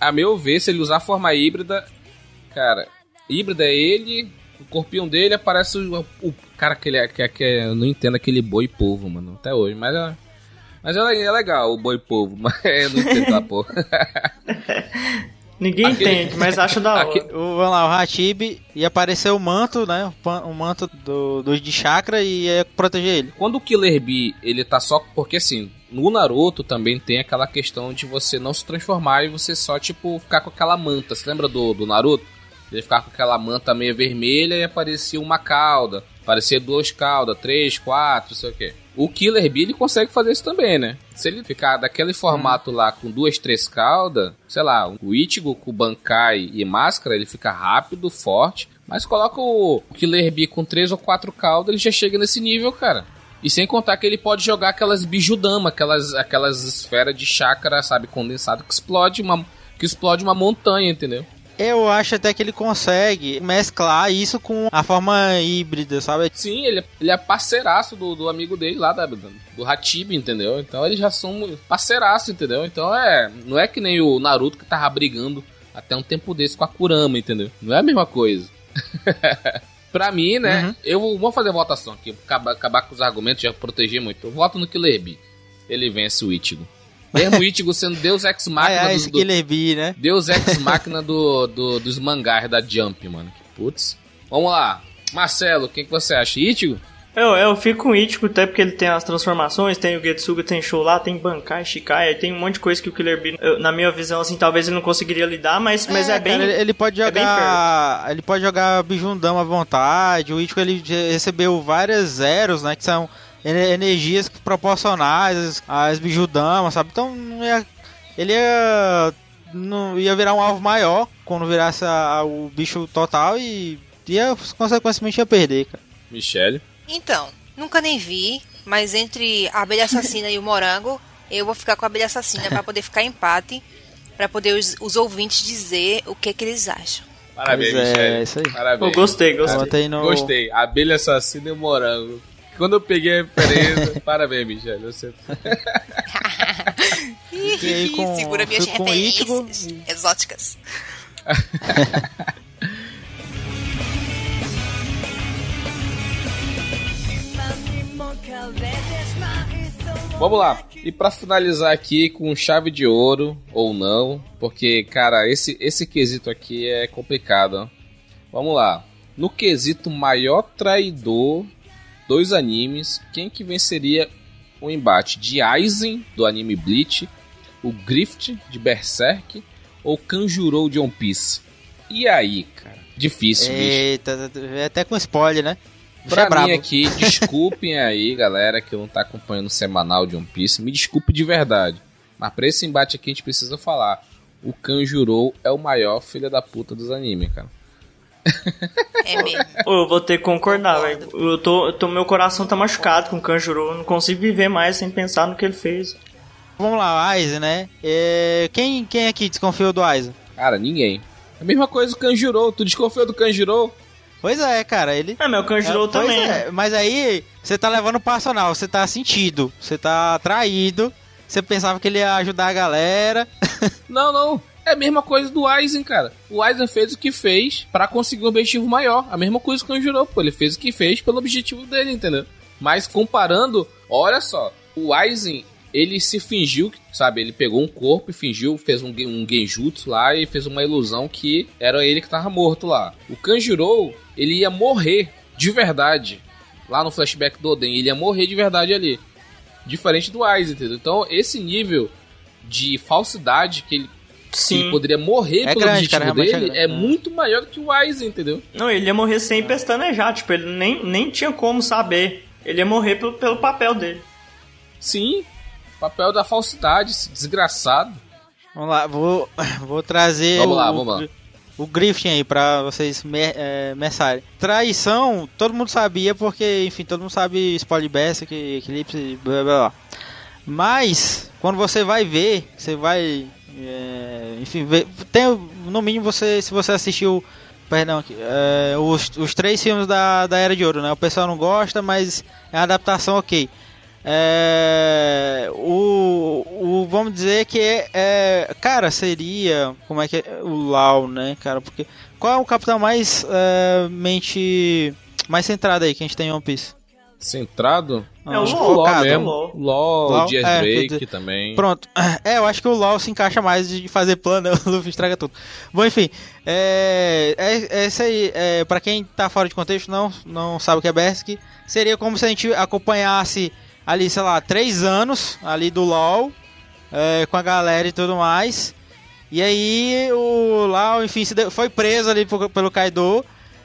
Speaker 1: a meu ver, se ele usar forma híbrida, cara, híbrida é ele, o corpinho dele aparece o, o cara que ele é, que, é- que é- eu não entendo aquele boi povo, mano, até hoje, mas é, mas é, é legal o boi povo, <laughs> mas eu não entendo a porra. <laughs>
Speaker 4: Ninguém
Speaker 1: Aquele-
Speaker 4: entende, mas acha da hora.
Speaker 1: Aque-
Speaker 2: O, vamos lá, o Hatibi e apareceu o manto, né? O, pan- o manto do, do de chakra e ia proteger ele.
Speaker 1: Quando o Killer Bee, ele tá só. Porque assim, no Naruto também tem aquela questão de você não se transformar e você só, tipo, ficar com aquela manta. Você lembra do, do Naruto? Ele ficava com aquela manta meio vermelha e aparecia uma cauda. Aparecia duas caudas, três, quatro, não sei o quê. O Killer Bee, ele consegue fazer isso também, né? Se ele ficar daquele formato lá com duas, três caudas, sei lá, o Ichigo com Bankai e máscara, ele fica rápido, forte. Mas coloca o Killer Bee com três ou quatro caudas, ele já chega nesse nível, cara. E sem contar que ele pode jogar aquelas bijudama, aquelas, aquelas esferas de chakra, sabe, condensado que explode uma, que explode uma montanha, entendeu?
Speaker 2: Eu acho até que ele consegue mesclar isso com a forma híbrida, sabe?
Speaker 1: Sim, ele, ele é parceiraço do, do amigo dele lá, da, do Hatibi, entendeu? Então eles já são parceiraço, entendeu? Então é. Não é que nem o Naruto que tava brigando até um tempo desse com a Kurama, entendeu? Não é a mesma coisa. <laughs> pra mim, né?
Speaker 2: Uhum.
Speaker 1: Eu vou, vou fazer votação aqui, acabar, acabar com os argumentos, já proteger muito. Eu voto no Killer Bee. Ele vence o Ichigo. Mesmo o Ichigo sendo Deus Ex Machina
Speaker 2: é,
Speaker 1: do-
Speaker 2: esse
Speaker 1: do,
Speaker 2: Killer Bee, né?
Speaker 1: Deus Ex Máquina do, do- dos mangás da Jump, mano. Que putz. Vamos lá. Marcelo, quem que você acha? Ichigo?
Speaker 4: Eu, eu fico com o Ichigo, até porque ele tem as transformações, tem o Getsuga, tem show lá, tem Bankai, Shikai, tem um monte de coisa que o Killer Bee, eu- na minha visão, assim, talvez ele não conseguiria lidar, mas, mas é, bem...
Speaker 2: cara, ele, ele pode
Speaker 4: é bem
Speaker 2: jogar. ele pode jogar Bijundama à vontade. O Ichigo ele recebeu várias zeros, né? Que são energias proporcionais às Bijudamas, sabe? Então não ia- ele ia. Não, ia virar um alvo maior quando virasse a- o bicho total e ia, consequentemente, ia perder, cara.
Speaker 1: Michele.
Speaker 3: Então, nunca nem vi, mas entre a abelha assassina <laughs> e o morango, eu vou ficar com a abelha assassina pra poder ficar empate, pra poder os, os ouvintes dizer o que que eles acham.
Speaker 1: Parabéns,
Speaker 2: Pois é,
Speaker 1: Michele.
Speaker 2: é isso aí.
Speaker 1: Parabéns.
Speaker 4: Eu gostei, gostei.
Speaker 2: No-
Speaker 1: Gostei. Abelha assassina e morango. Quando eu peguei a referência. <laughs> Parabéns, Michele. Você... <laughs>
Speaker 2: Aí com-
Speaker 3: Segura minhas
Speaker 2: Ichigo
Speaker 3: referências exóticas. <laughs>
Speaker 1: Vamos lá. E pra finalizar aqui com chave de ouro ou não, porque cara, esse esse quesito aqui é complicado. ó. Vamos lá. No quesito maior traidor dos animes, quem que venceria o embate de Aizen do anime Bleach, o Grift de Berserk ou Kanjuro de One Piece? E aí, cara? Difícil, bicho.
Speaker 2: Eita, é até com spoiler, né? Bicho
Speaker 1: Pra
Speaker 2: é brabo.
Speaker 1: mim aqui, desculpem aí, galera, que não tá acompanhando o semanal de One Piece. Me desculpe de verdade. Mas pra esse embate aqui a gente precisa falar. O Kanjuro é o maior filho da puta dos animes, cara.
Speaker 3: É mesmo.
Speaker 4: Eu vou ter que concordar, velho. Eu tô, eu tô, meu coração tá machucado com o Kanjuro. Eu não consigo viver mais sem pensar no que ele fez.
Speaker 2: Vamos lá, Aizen, né? É, Quem, quem aqui desconfiou do Aizen?
Speaker 1: Cara, ninguém. A mesma coisa do Kanjuro. Tu desconfiou do Kanjuro?
Speaker 2: Pois é, cara, ele.
Speaker 4: É, meu Kanjuro
Speaker 2: É,
Speaker 4: também.
Speaker 2: é? Mas aí, você tá levando o personal, você tá sentido, você tá traído, você pensava que ele ia ajudar a galera. <laughs>
Speaker 1: Não, não. É a mesma coisa do Aizen, cara. O Aizen fez o que fez pra conseguir um objetivo maior. A mesma coisa que o Kanjuro, pô. Ele fez o que fez pelo objetivo dele, entendeu? Mas comparando Olha só, o Aizen, ele se fingiu, sabe? Ele pegou um corpo e fingiu, fez um, um genjutsu lá e fez uma ilusão que era ele que tava morto lá. O Kanjuro, ele ia morrer de verdade. Lá no flashback do Oden, ele ia morrer de verdade ali. Diferente do Aizen, entendeu? Então, esse nível de falsidade que ele,
Speaker 4: Sim.
Speaker 1: ele poderia morrer
Speaker 2: É
Speaker 1: pelo
Speaker 2: grande,
Speaker 1: objetivo
Speaker 2: cara, é
Speaker 1: dele
Speaker 2: grande.
Speaker 1: é,
Speaker 2: É.
Speaker 1: muito maior do que o Aizen, entendeu?
Speaker 4: Não, ele ia morrer sem pestanejar, tipo, ele nem, nem tinha como saber. Ele ia morrer pelo, pelo papel dele.
Speaker 1: Sim, papel da falsidade, esse desgraçado.
Speaker 2: Vamos lá, vou, <laughs> vou trazer
Speaker 1: Vamos
Speaker 2: o,
Speaker 1: lá, vamos lá.
Speaker 2: o Griffin aí pra vocês me, é. Traição, todo mundo sabia porque, enfim, todo mundo sabe spoiler basic, eclipse, blá blá blá. Mas, quando você vai ver, você vai, é, enfim, tem, no mínimo você, se você assistiu, perdão, é, os, os três filmes da, da Era de Ouro, né? O pessoal não gosta, mas é uma adaptação ok. É, o, o vamos dizer que é, é, cara seria como é que é o Lau né cara porque qual é o capitão mais é, mente mais centrado aí que a gente tem em One Piece
Speaker 1: Centrado?
Speaker 4: É o
Speaker 1: Acho que
Speaker 4: LOL,
Speaker 1: LOL
Speaker 4: cara,
Speaker 1: mesmo.
Speaker 4: o LOL.
Speaker 1: LOL,
Speaker 2: LOL,
Speaker 1: Dias
Speaker 2: é,
Speaker 1: Drake também.
Speaker 2: Pronto. <laughs> É, eu acho que o LoL se encaixa mais de fazer plano, <laughs> o Luffy estraga tudo. Bom, enfim, é, é, é isso aí. É, pra quem tá fora de contexto, não, não sabe o que é Berserk, seria como se a gente acompanhasse ali, sei lá, três anos ali do LoL, é, com a galera e tudo mais. E aí o Lau, enfim, se deu- foi preso ali por- pelo Kaido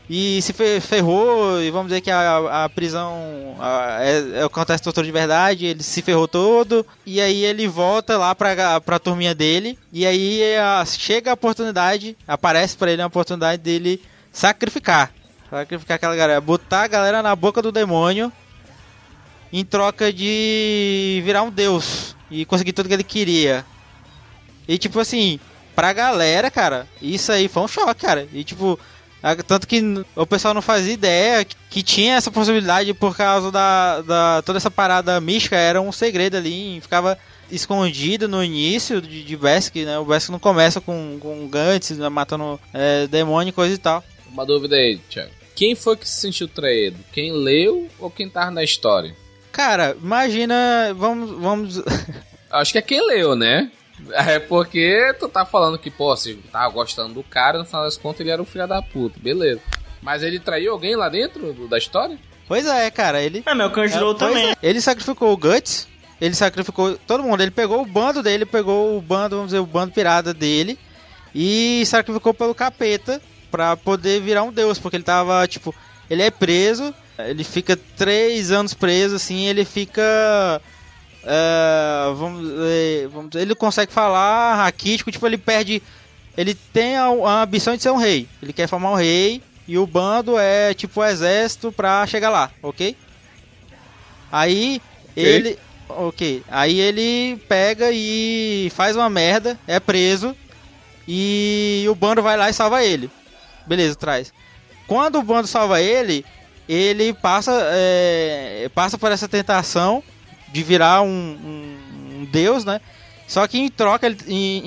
Speaker 2: e se fe- ferrou, e vamos dizer que a, a prisão a- é, é, acontece doutor de verdade, ele se ferrou todo, e aí ele volta lá pra, pra turminha dele, e aí a- chega a oportunidade, aparece pra ele a oportunidade dele sacrificar, sacrificar aquela galera, botar a galera na boca do demônio, em troca de virar um deus, e conseguir tudo que ele queria. E tipo assim, pra galera, cara, isso aí foi um choque, cara. E tipo, tanto que o pessoal não fazia ideia que, tinha essa possibilidade por causa da, da toda essa parada mística, era um segredo ali, e ficava escondido no início de, de Berserk, né? O Berserk não começa com, com Gantz, né, matando é, demônio e coisa e tal.
Speaker 1: Uma dúvida aí, Thiago. Quem foi que se sentiu traído? Quem leu ou quem tava na história?
Speaker 2: Cara, imagina, vamos, vamos,
Speaker 1: Acho que é quem leu, né? <laughs> É porque tu tá falando que, pô, você tava gostando do cara, no final das contas ele era um filho da puta, beleza. Mas ele traiu alguém lá dentro do- da história?
Speaker 2: pois é, cara, ele
Speaker 4: É, meu Kanjuro
Speaker 2: É,
Speaker 4: também.
Speaker 2: é. Ele sacrificou o Guts, ele sacrificou todo mundo. Ele pegou o bando dele, pegou o bando, vamos dizer, o bando pirata dele e sacrificou pelo capeta pra poder virar um deus, porque ele tava, tipo, ele é preso, ele fica três anos preso, assim, ele fica. É, vamos, vamos ele consegue falar raquítico, tipo, ele perde. Ele tem a, a ambição de ser um rei. Ele quer formar um rei. E o bando é tipo o exército pra chegar lá, ok? Aí ele. Ok. Aí ele pega e faz uma merda, é preso. E o bando vai lá e salva ele. Beleza, traz. Quando o bando salva ele, ele passa, é, passa por essa tentação de virar um, um- um deus, né? Só que em troca, ele- em,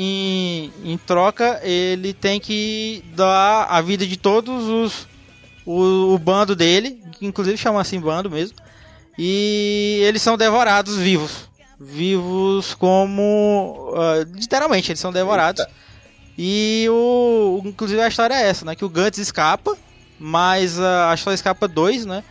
Speaker 2: em- em troca, ele tem que dar a vida de todos os o, o bando dele, que inclusive chama assim bando mesmo. E eles são devorados vivos. Vivos como. ah, literalmente, eles são devorados.
Speaker 1: Eita.
Speaker 2: E o. Inclusive a história é essa, né? Que o Guts escapa, mas ah, acho que só escapa dois, né?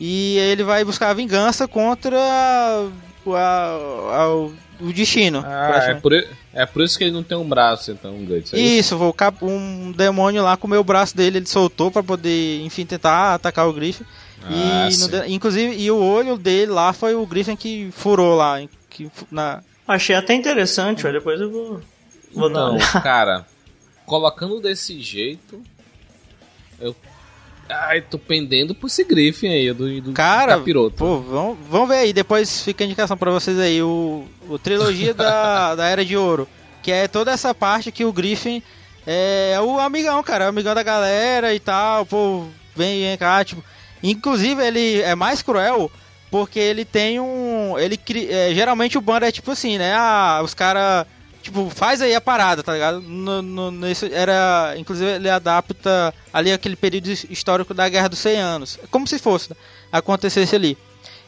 Speaker 2: E ele vai buscar a vingança contra a- a- a- o o destino.
Speaker 1: Ah, é por, é por isso que ele não tem um braço, então, um Guts. é isso?
Speaker 2: Isso, um demônio lá comeu o braço dele, ele soltou pra poder, enfim, tentar atacar o Griffin.
Speaker 1: Ah,
Speaker 2: e no inclusive, e o olho dele lá foi o Griffin que furou lá, que na
Speaker 4: Achei até interessante, velho. Depois eu vou. Vou dar
Speaker 1: Não,
Speaker 4: uma olhada.
Speaker 1: cara, colocando desse jeito, eu. Ai, tô pendendo por esse Griffin aí, do, do
Speaker 2: Cara,
Speaker 1: capiroto.
Speaker 2: pô, vamos, vamos ver aí, depois fica a indicação pra vocês aí, o, o trilogia da, <laughs> da Era de Ouro, que é toda essa parte que o Griffin é o amigão, cara, é o amigão da galera e tal, pô, vem, vem cá, tipo, inclusive ele é mais cruel porque ele tem um, ele é, geralmente o bando é tipo assim, né, ah, os caras Tipo, faz aí a parada, tá ligado? No, no- nesse, era. Inclusive, ele adapta ali aquele período histórico da Guerra dos 100 Anos. Como se fosse, né? acontecesse ali.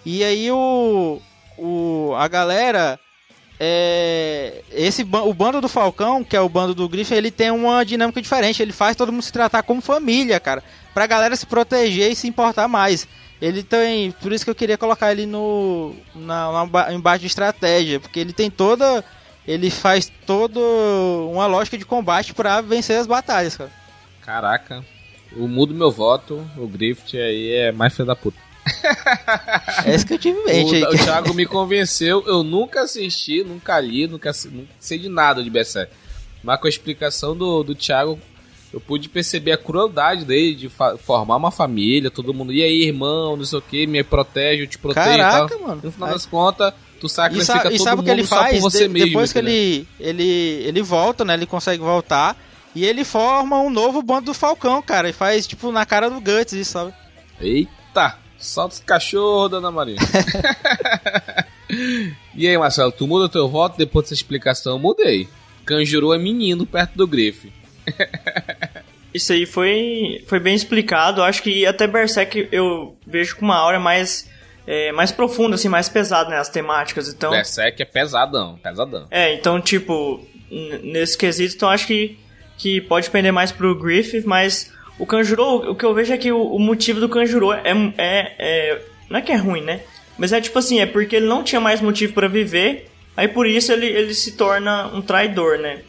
Speaker 2: E aí o. o, a galera. É, esse o bando do Falcão, que é o bando do Griffin, ele tem uma dinâmica diferente. Ele faz todo mundo se tratar como família, cara. Pra galera se proteger e se importar mais. Ele tem. Por isso que eu queria colocar ele no. Na, na embaixo de estratégia. Porque ele tem toda. Ele faz toda uma lógica de combate para vencer as batalhas, cara.
Speaker 1: Caraca. Eu mudo meu voto. O Griffith aí é mais filho da puta. <laughs>
Speaker 2: É isso que eu tive em mente.
Speaker 1: O, o Thiago me convenceu. Eu nunca assisti, nunca li, nunca, nunca sei de nada de Berserk. Mas com a explicação do, do Thiago, eu pude perceber a crueldade dele de formar uma família, todo mundo. E aí, irmão, não sei o que, me protege, eu te protejo
Speaker 2: Caraca,
Speaker 1: e tal.
Speaker 2: mano.
Speaker 1: No final das contas, tu sacrifica
Speaker 2: e, sa
Speaker 1: todo
Speaker 2: e sabe o que ele faz?
Speaker 1: só por você
Speaker 2: De
Speaker 1: mesmo.
Speaker 2: depois que
Speaker 1: entendeu?
Speaker 2: ele, ele, ele volta, né? Ele consegue voltar. E ele forma um novo bando do Falcão, cara. E faz, tipo, na cara do Guts, isso, sabe?
Speaker 1: Eita! Solta os cachorros, dona Maria. <laughs> <laughs> e aí, Marcelo, tu muda teu voto depois dessa explicação? Eu mudei. Kanjuro é menino perto do Grife. <laughs>
Speaker 4: Isso aí foi, foi bem explicado. Acho que até Berserk eu vejo com uma aura mais, é, mais profunda, assim, mais pesada, né? As temáticas. Então,
Speaker 1: Berserk é pesadão, pesadão.
Speaker 4: é, então, tipo, nesse quesito, então acho que, que pode pender mais pro Griffith, mas o Kanjuro, o que eu vejo é que o, o motivo do Kanjuro é, é, é. Não é que é ruim, né? Mas é tipo assim, é porque ele não tinha mais motivo pra viver, aí por isso ele, ele se torna um traidor, né?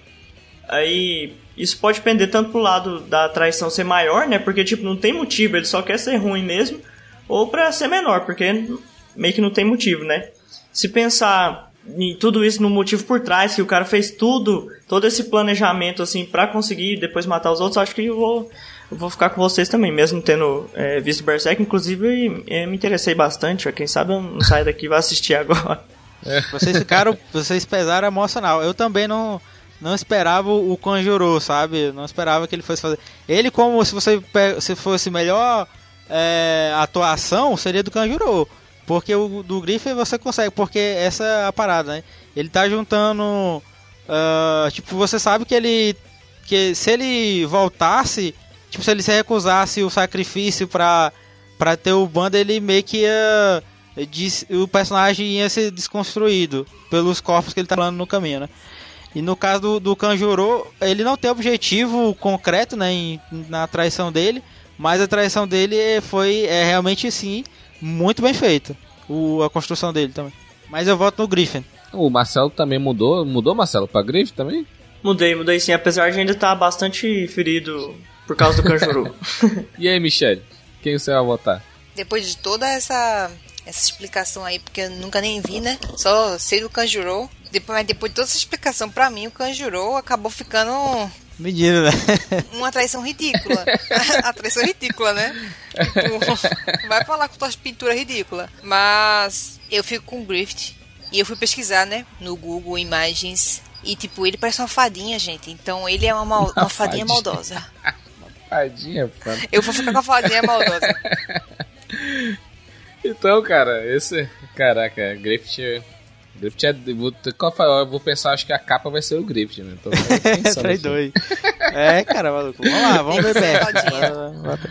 Speaker 4: Aí isso pode pender tanto pro lado da traição ser maior, né? Porque tipo, não tem motivo, ele só quer ser ruim mesmo, ou pra ser menor, porque meio que não tem motivo, né? Se pensar em tudo isso no motivo por trás, que o cara fez tudo, todo esse planejamento assim pra conseguir depois matar os outros, acho que eu vou eu vou ficar com vocês também, mesmo tendo é, visto Berserk, inclusive é, me interessei bastante, quem sabe eu não saio daqui e vou assistir agora.
Speaker 2: Vocês ficaram. vocês pesaram emocional. Eu também não. Não esperava o Conjurou, sabe? Não esperava que ele fosse fazer. Ele, como se você se fosse melhor é, atuação, seria do Conjurou. Porque o do Griffith você consegue, porque essa é a parada, né? Ele tá juntando. ah, tipo, você sabe que ele. Que se ele voltasse. Tipo, se ele se recusasse o sacrifício pra, pra ter o bando, ele meio que ia. dis- O personagem ia ser desconstruído pelos corpos que ele tá falando no caminho, né? E no caso do, do Kanjuro, ele não tem objetivo concreto né, em- na traição dele, mas a traição dele foi é, realmente sim muito bem feita. O, a construção dele também. Mas eu voto no Griffin.
Speaker 1: O Marcelo também mudou. Mudou, Marcelo, pra Grife também?
Speaker 4: Mudei, mudei sim, apesar de ainda estar bastante ferido por causa do Kanjuro. <laughs>
Speaker 1: E aí, Michele? Quem você vai votar?
Speaker 3: Depois de toda essa, essa explicação aí, porque eu nunca nem vi, né? Só sei do Kanjuro. Depois, mas depois de toda essa explicação, pra mim, o Kanjuro acabou ficando
Speaker 2: Medida, né? <laughs>
Speaker 3: uma traição ridícula. <laughs> a traição ridícula, né? Tipo, vai falar com tuas pinturas ridículas. Mas eu fico com o Griffith. E eu fui pesquisar, né? No Google Imagens. E, tipo, ele parece uma fadinha, gente. Então, ele é uma, mal- uma fadinha
Speaker 1: fadinha.
Speaker 3: maldosa. <laughs>
Speaker 1: Tadinha, mano.
Speaker 3: Eu vou ficar com a fadinha maldosa.
Speaker 1: Então, cara, esse. Caraca, Griffith. Griffith é. Vou, qual foi? Eu vou pensar, acho que a capa vai ser o Griffith, né? Então, tô. <laughs>
Speaker 2: Traidor aí. É, cara, maluco. Vamos lá, vamos ver
Speaker 3: rodinha.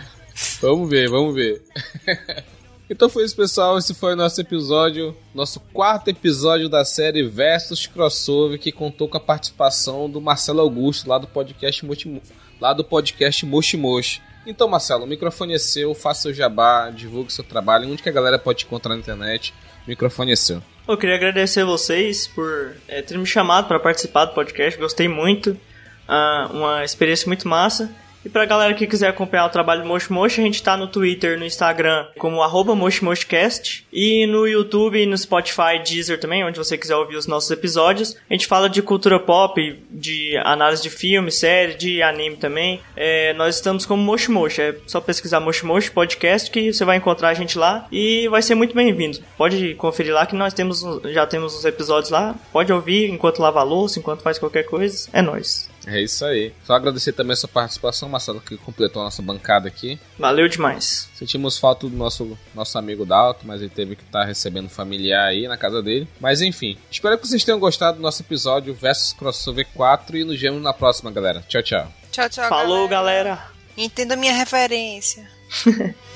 Speaker 1: Vamos ver, vamos ver. <laughs> então foi isso, pessoal. Esse foi o nosso episódio, nosso quarto episódio da série Versus Crossover, que contou com a participação do Marcelo Augusto, lá do podcast Mochi, lá do podcast Moshi Moshi. Então, Marcelo, o microfone é seu, faça seu jabá, divulgue seu trabalho, onde que a galera pode te encontrar na internet. O microfone é seu.
Speaker 4: Eu queria agradecer vocês por é, terem me chamado para participar do podcast, gostei muito, ah, uma experiência muito massa. E pra galera que quiser acompanhar o trabalho do Moshi Moshi, a gente tá no Twitter, no Instagram, como arroba MoshiMoshiCast, e no YouTube e no Spotify, Deezer também, onde você quiser ouvir os nossos episódios. A gente fala de cultura pop, de análise de filme, série, de anime também. É, nós estamos como Moshi Moshi, é só pesquisar Moshi Moshi Podcast que você vai encontrar a gente lá e vai ser muito bem-vindo. Pode conferir lá que nós temos já temos os episódios lá. Pode ouvir enquanto lava a louça, enquanto faz qualquer coisa. É nóis.
Speaker 1: É isso aí. Só agradecer também a sua participação, Marcelo, que completou a nossa bancada aqui.
Speaker 4: Valeu demais.
Speaker 1: Sentimos falta do nosso, nosso amigo Dalton, mas ele teve que estar recebendo familiar aí na casa dele. Mas enfim, espero que vocês tenham gostado do nosso episódio Versus Crossover 4 e nos vemos na próxima, galera. Tchau, tchau.
Speaker 3: Tchau, tchau,
Speaker 4: Falou, galera.
Speaker 3: Entenda a minha referência. <laughs>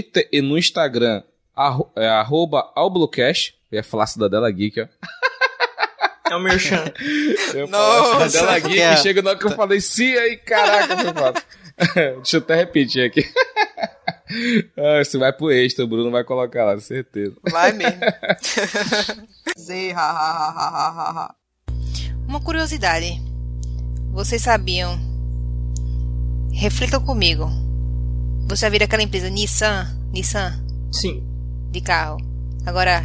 Speaker 1: Twitter e no Instagram, arro, é, arroba Alblucast. Eu ia falar Cidadela Geek, ó.
Speaker 4: É o Merchan. <laughs>
Speaker 1: Eu
Speaker 3: Nossa.
Speaker 1: Cidadela Geek
Speaker 2: É.
Speaker 1: e chega na hora que eu falei sim, aí caraca, foi foda. <laughs> Deixa eu até repetir aqui. <laughs> ah, isso vai pro extra, o Bruno vai colocar lá, certeza.
Speaker 3: Vai mesmo.
Speaker 7: Zê, ha, ha, ha, ha, ha, ha, ha.
Speaker 3: Uma curiosidade. Vocês sabiam? Reflitam comigo. Você já viu aquela empresa Nissan? Nissan?
Speaker 4: Sim.
Speaker 3: De carro. Agora,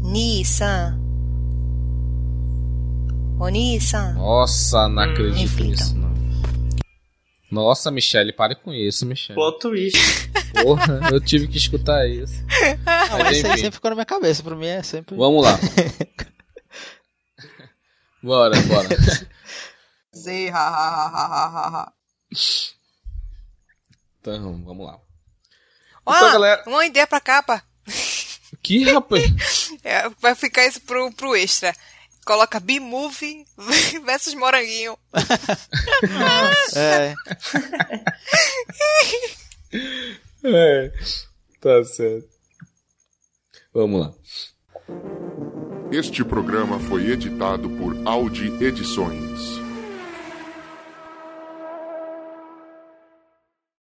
Speaker 3: Nissan. Ô Nissan.
Speaker 1: Nossa, não acredito
Speaker 3: reflita.
Speaker 1: nisso, não. Nossa, Michelle, pare com isso, Michelle.
Speaker 4: Plot twist. <laughs>
Speaker 1: Porra, eu tive que escutar isso. <laughs>
Speaker 2: Ah, mas isso aí sempre ficou na minha cabeça. Pra mim é sempre.
Speaker 1: Vamos lá. <laughs> Bora, bora.
Speaker 7: Ha, ha, ha, ha, ha, ha, ha.
Speaker 1: Então, vamos lá.
Speaker 3: Ó,
Speaker 1: Então, galera-
Speaker 3: uma ideia pra capa. <laughs>
Speaker 1: Que rapaz?
Speaker 3: É, vai ficar isso pro, pro extra. Coloca B-Movie <laughs> versus Moranguinho. <laughs>
Speaker 2: É.
Speaker 1: É, tá certo. Vamos lá.
Speaker 6: Este programa foi editado por Audi Edições.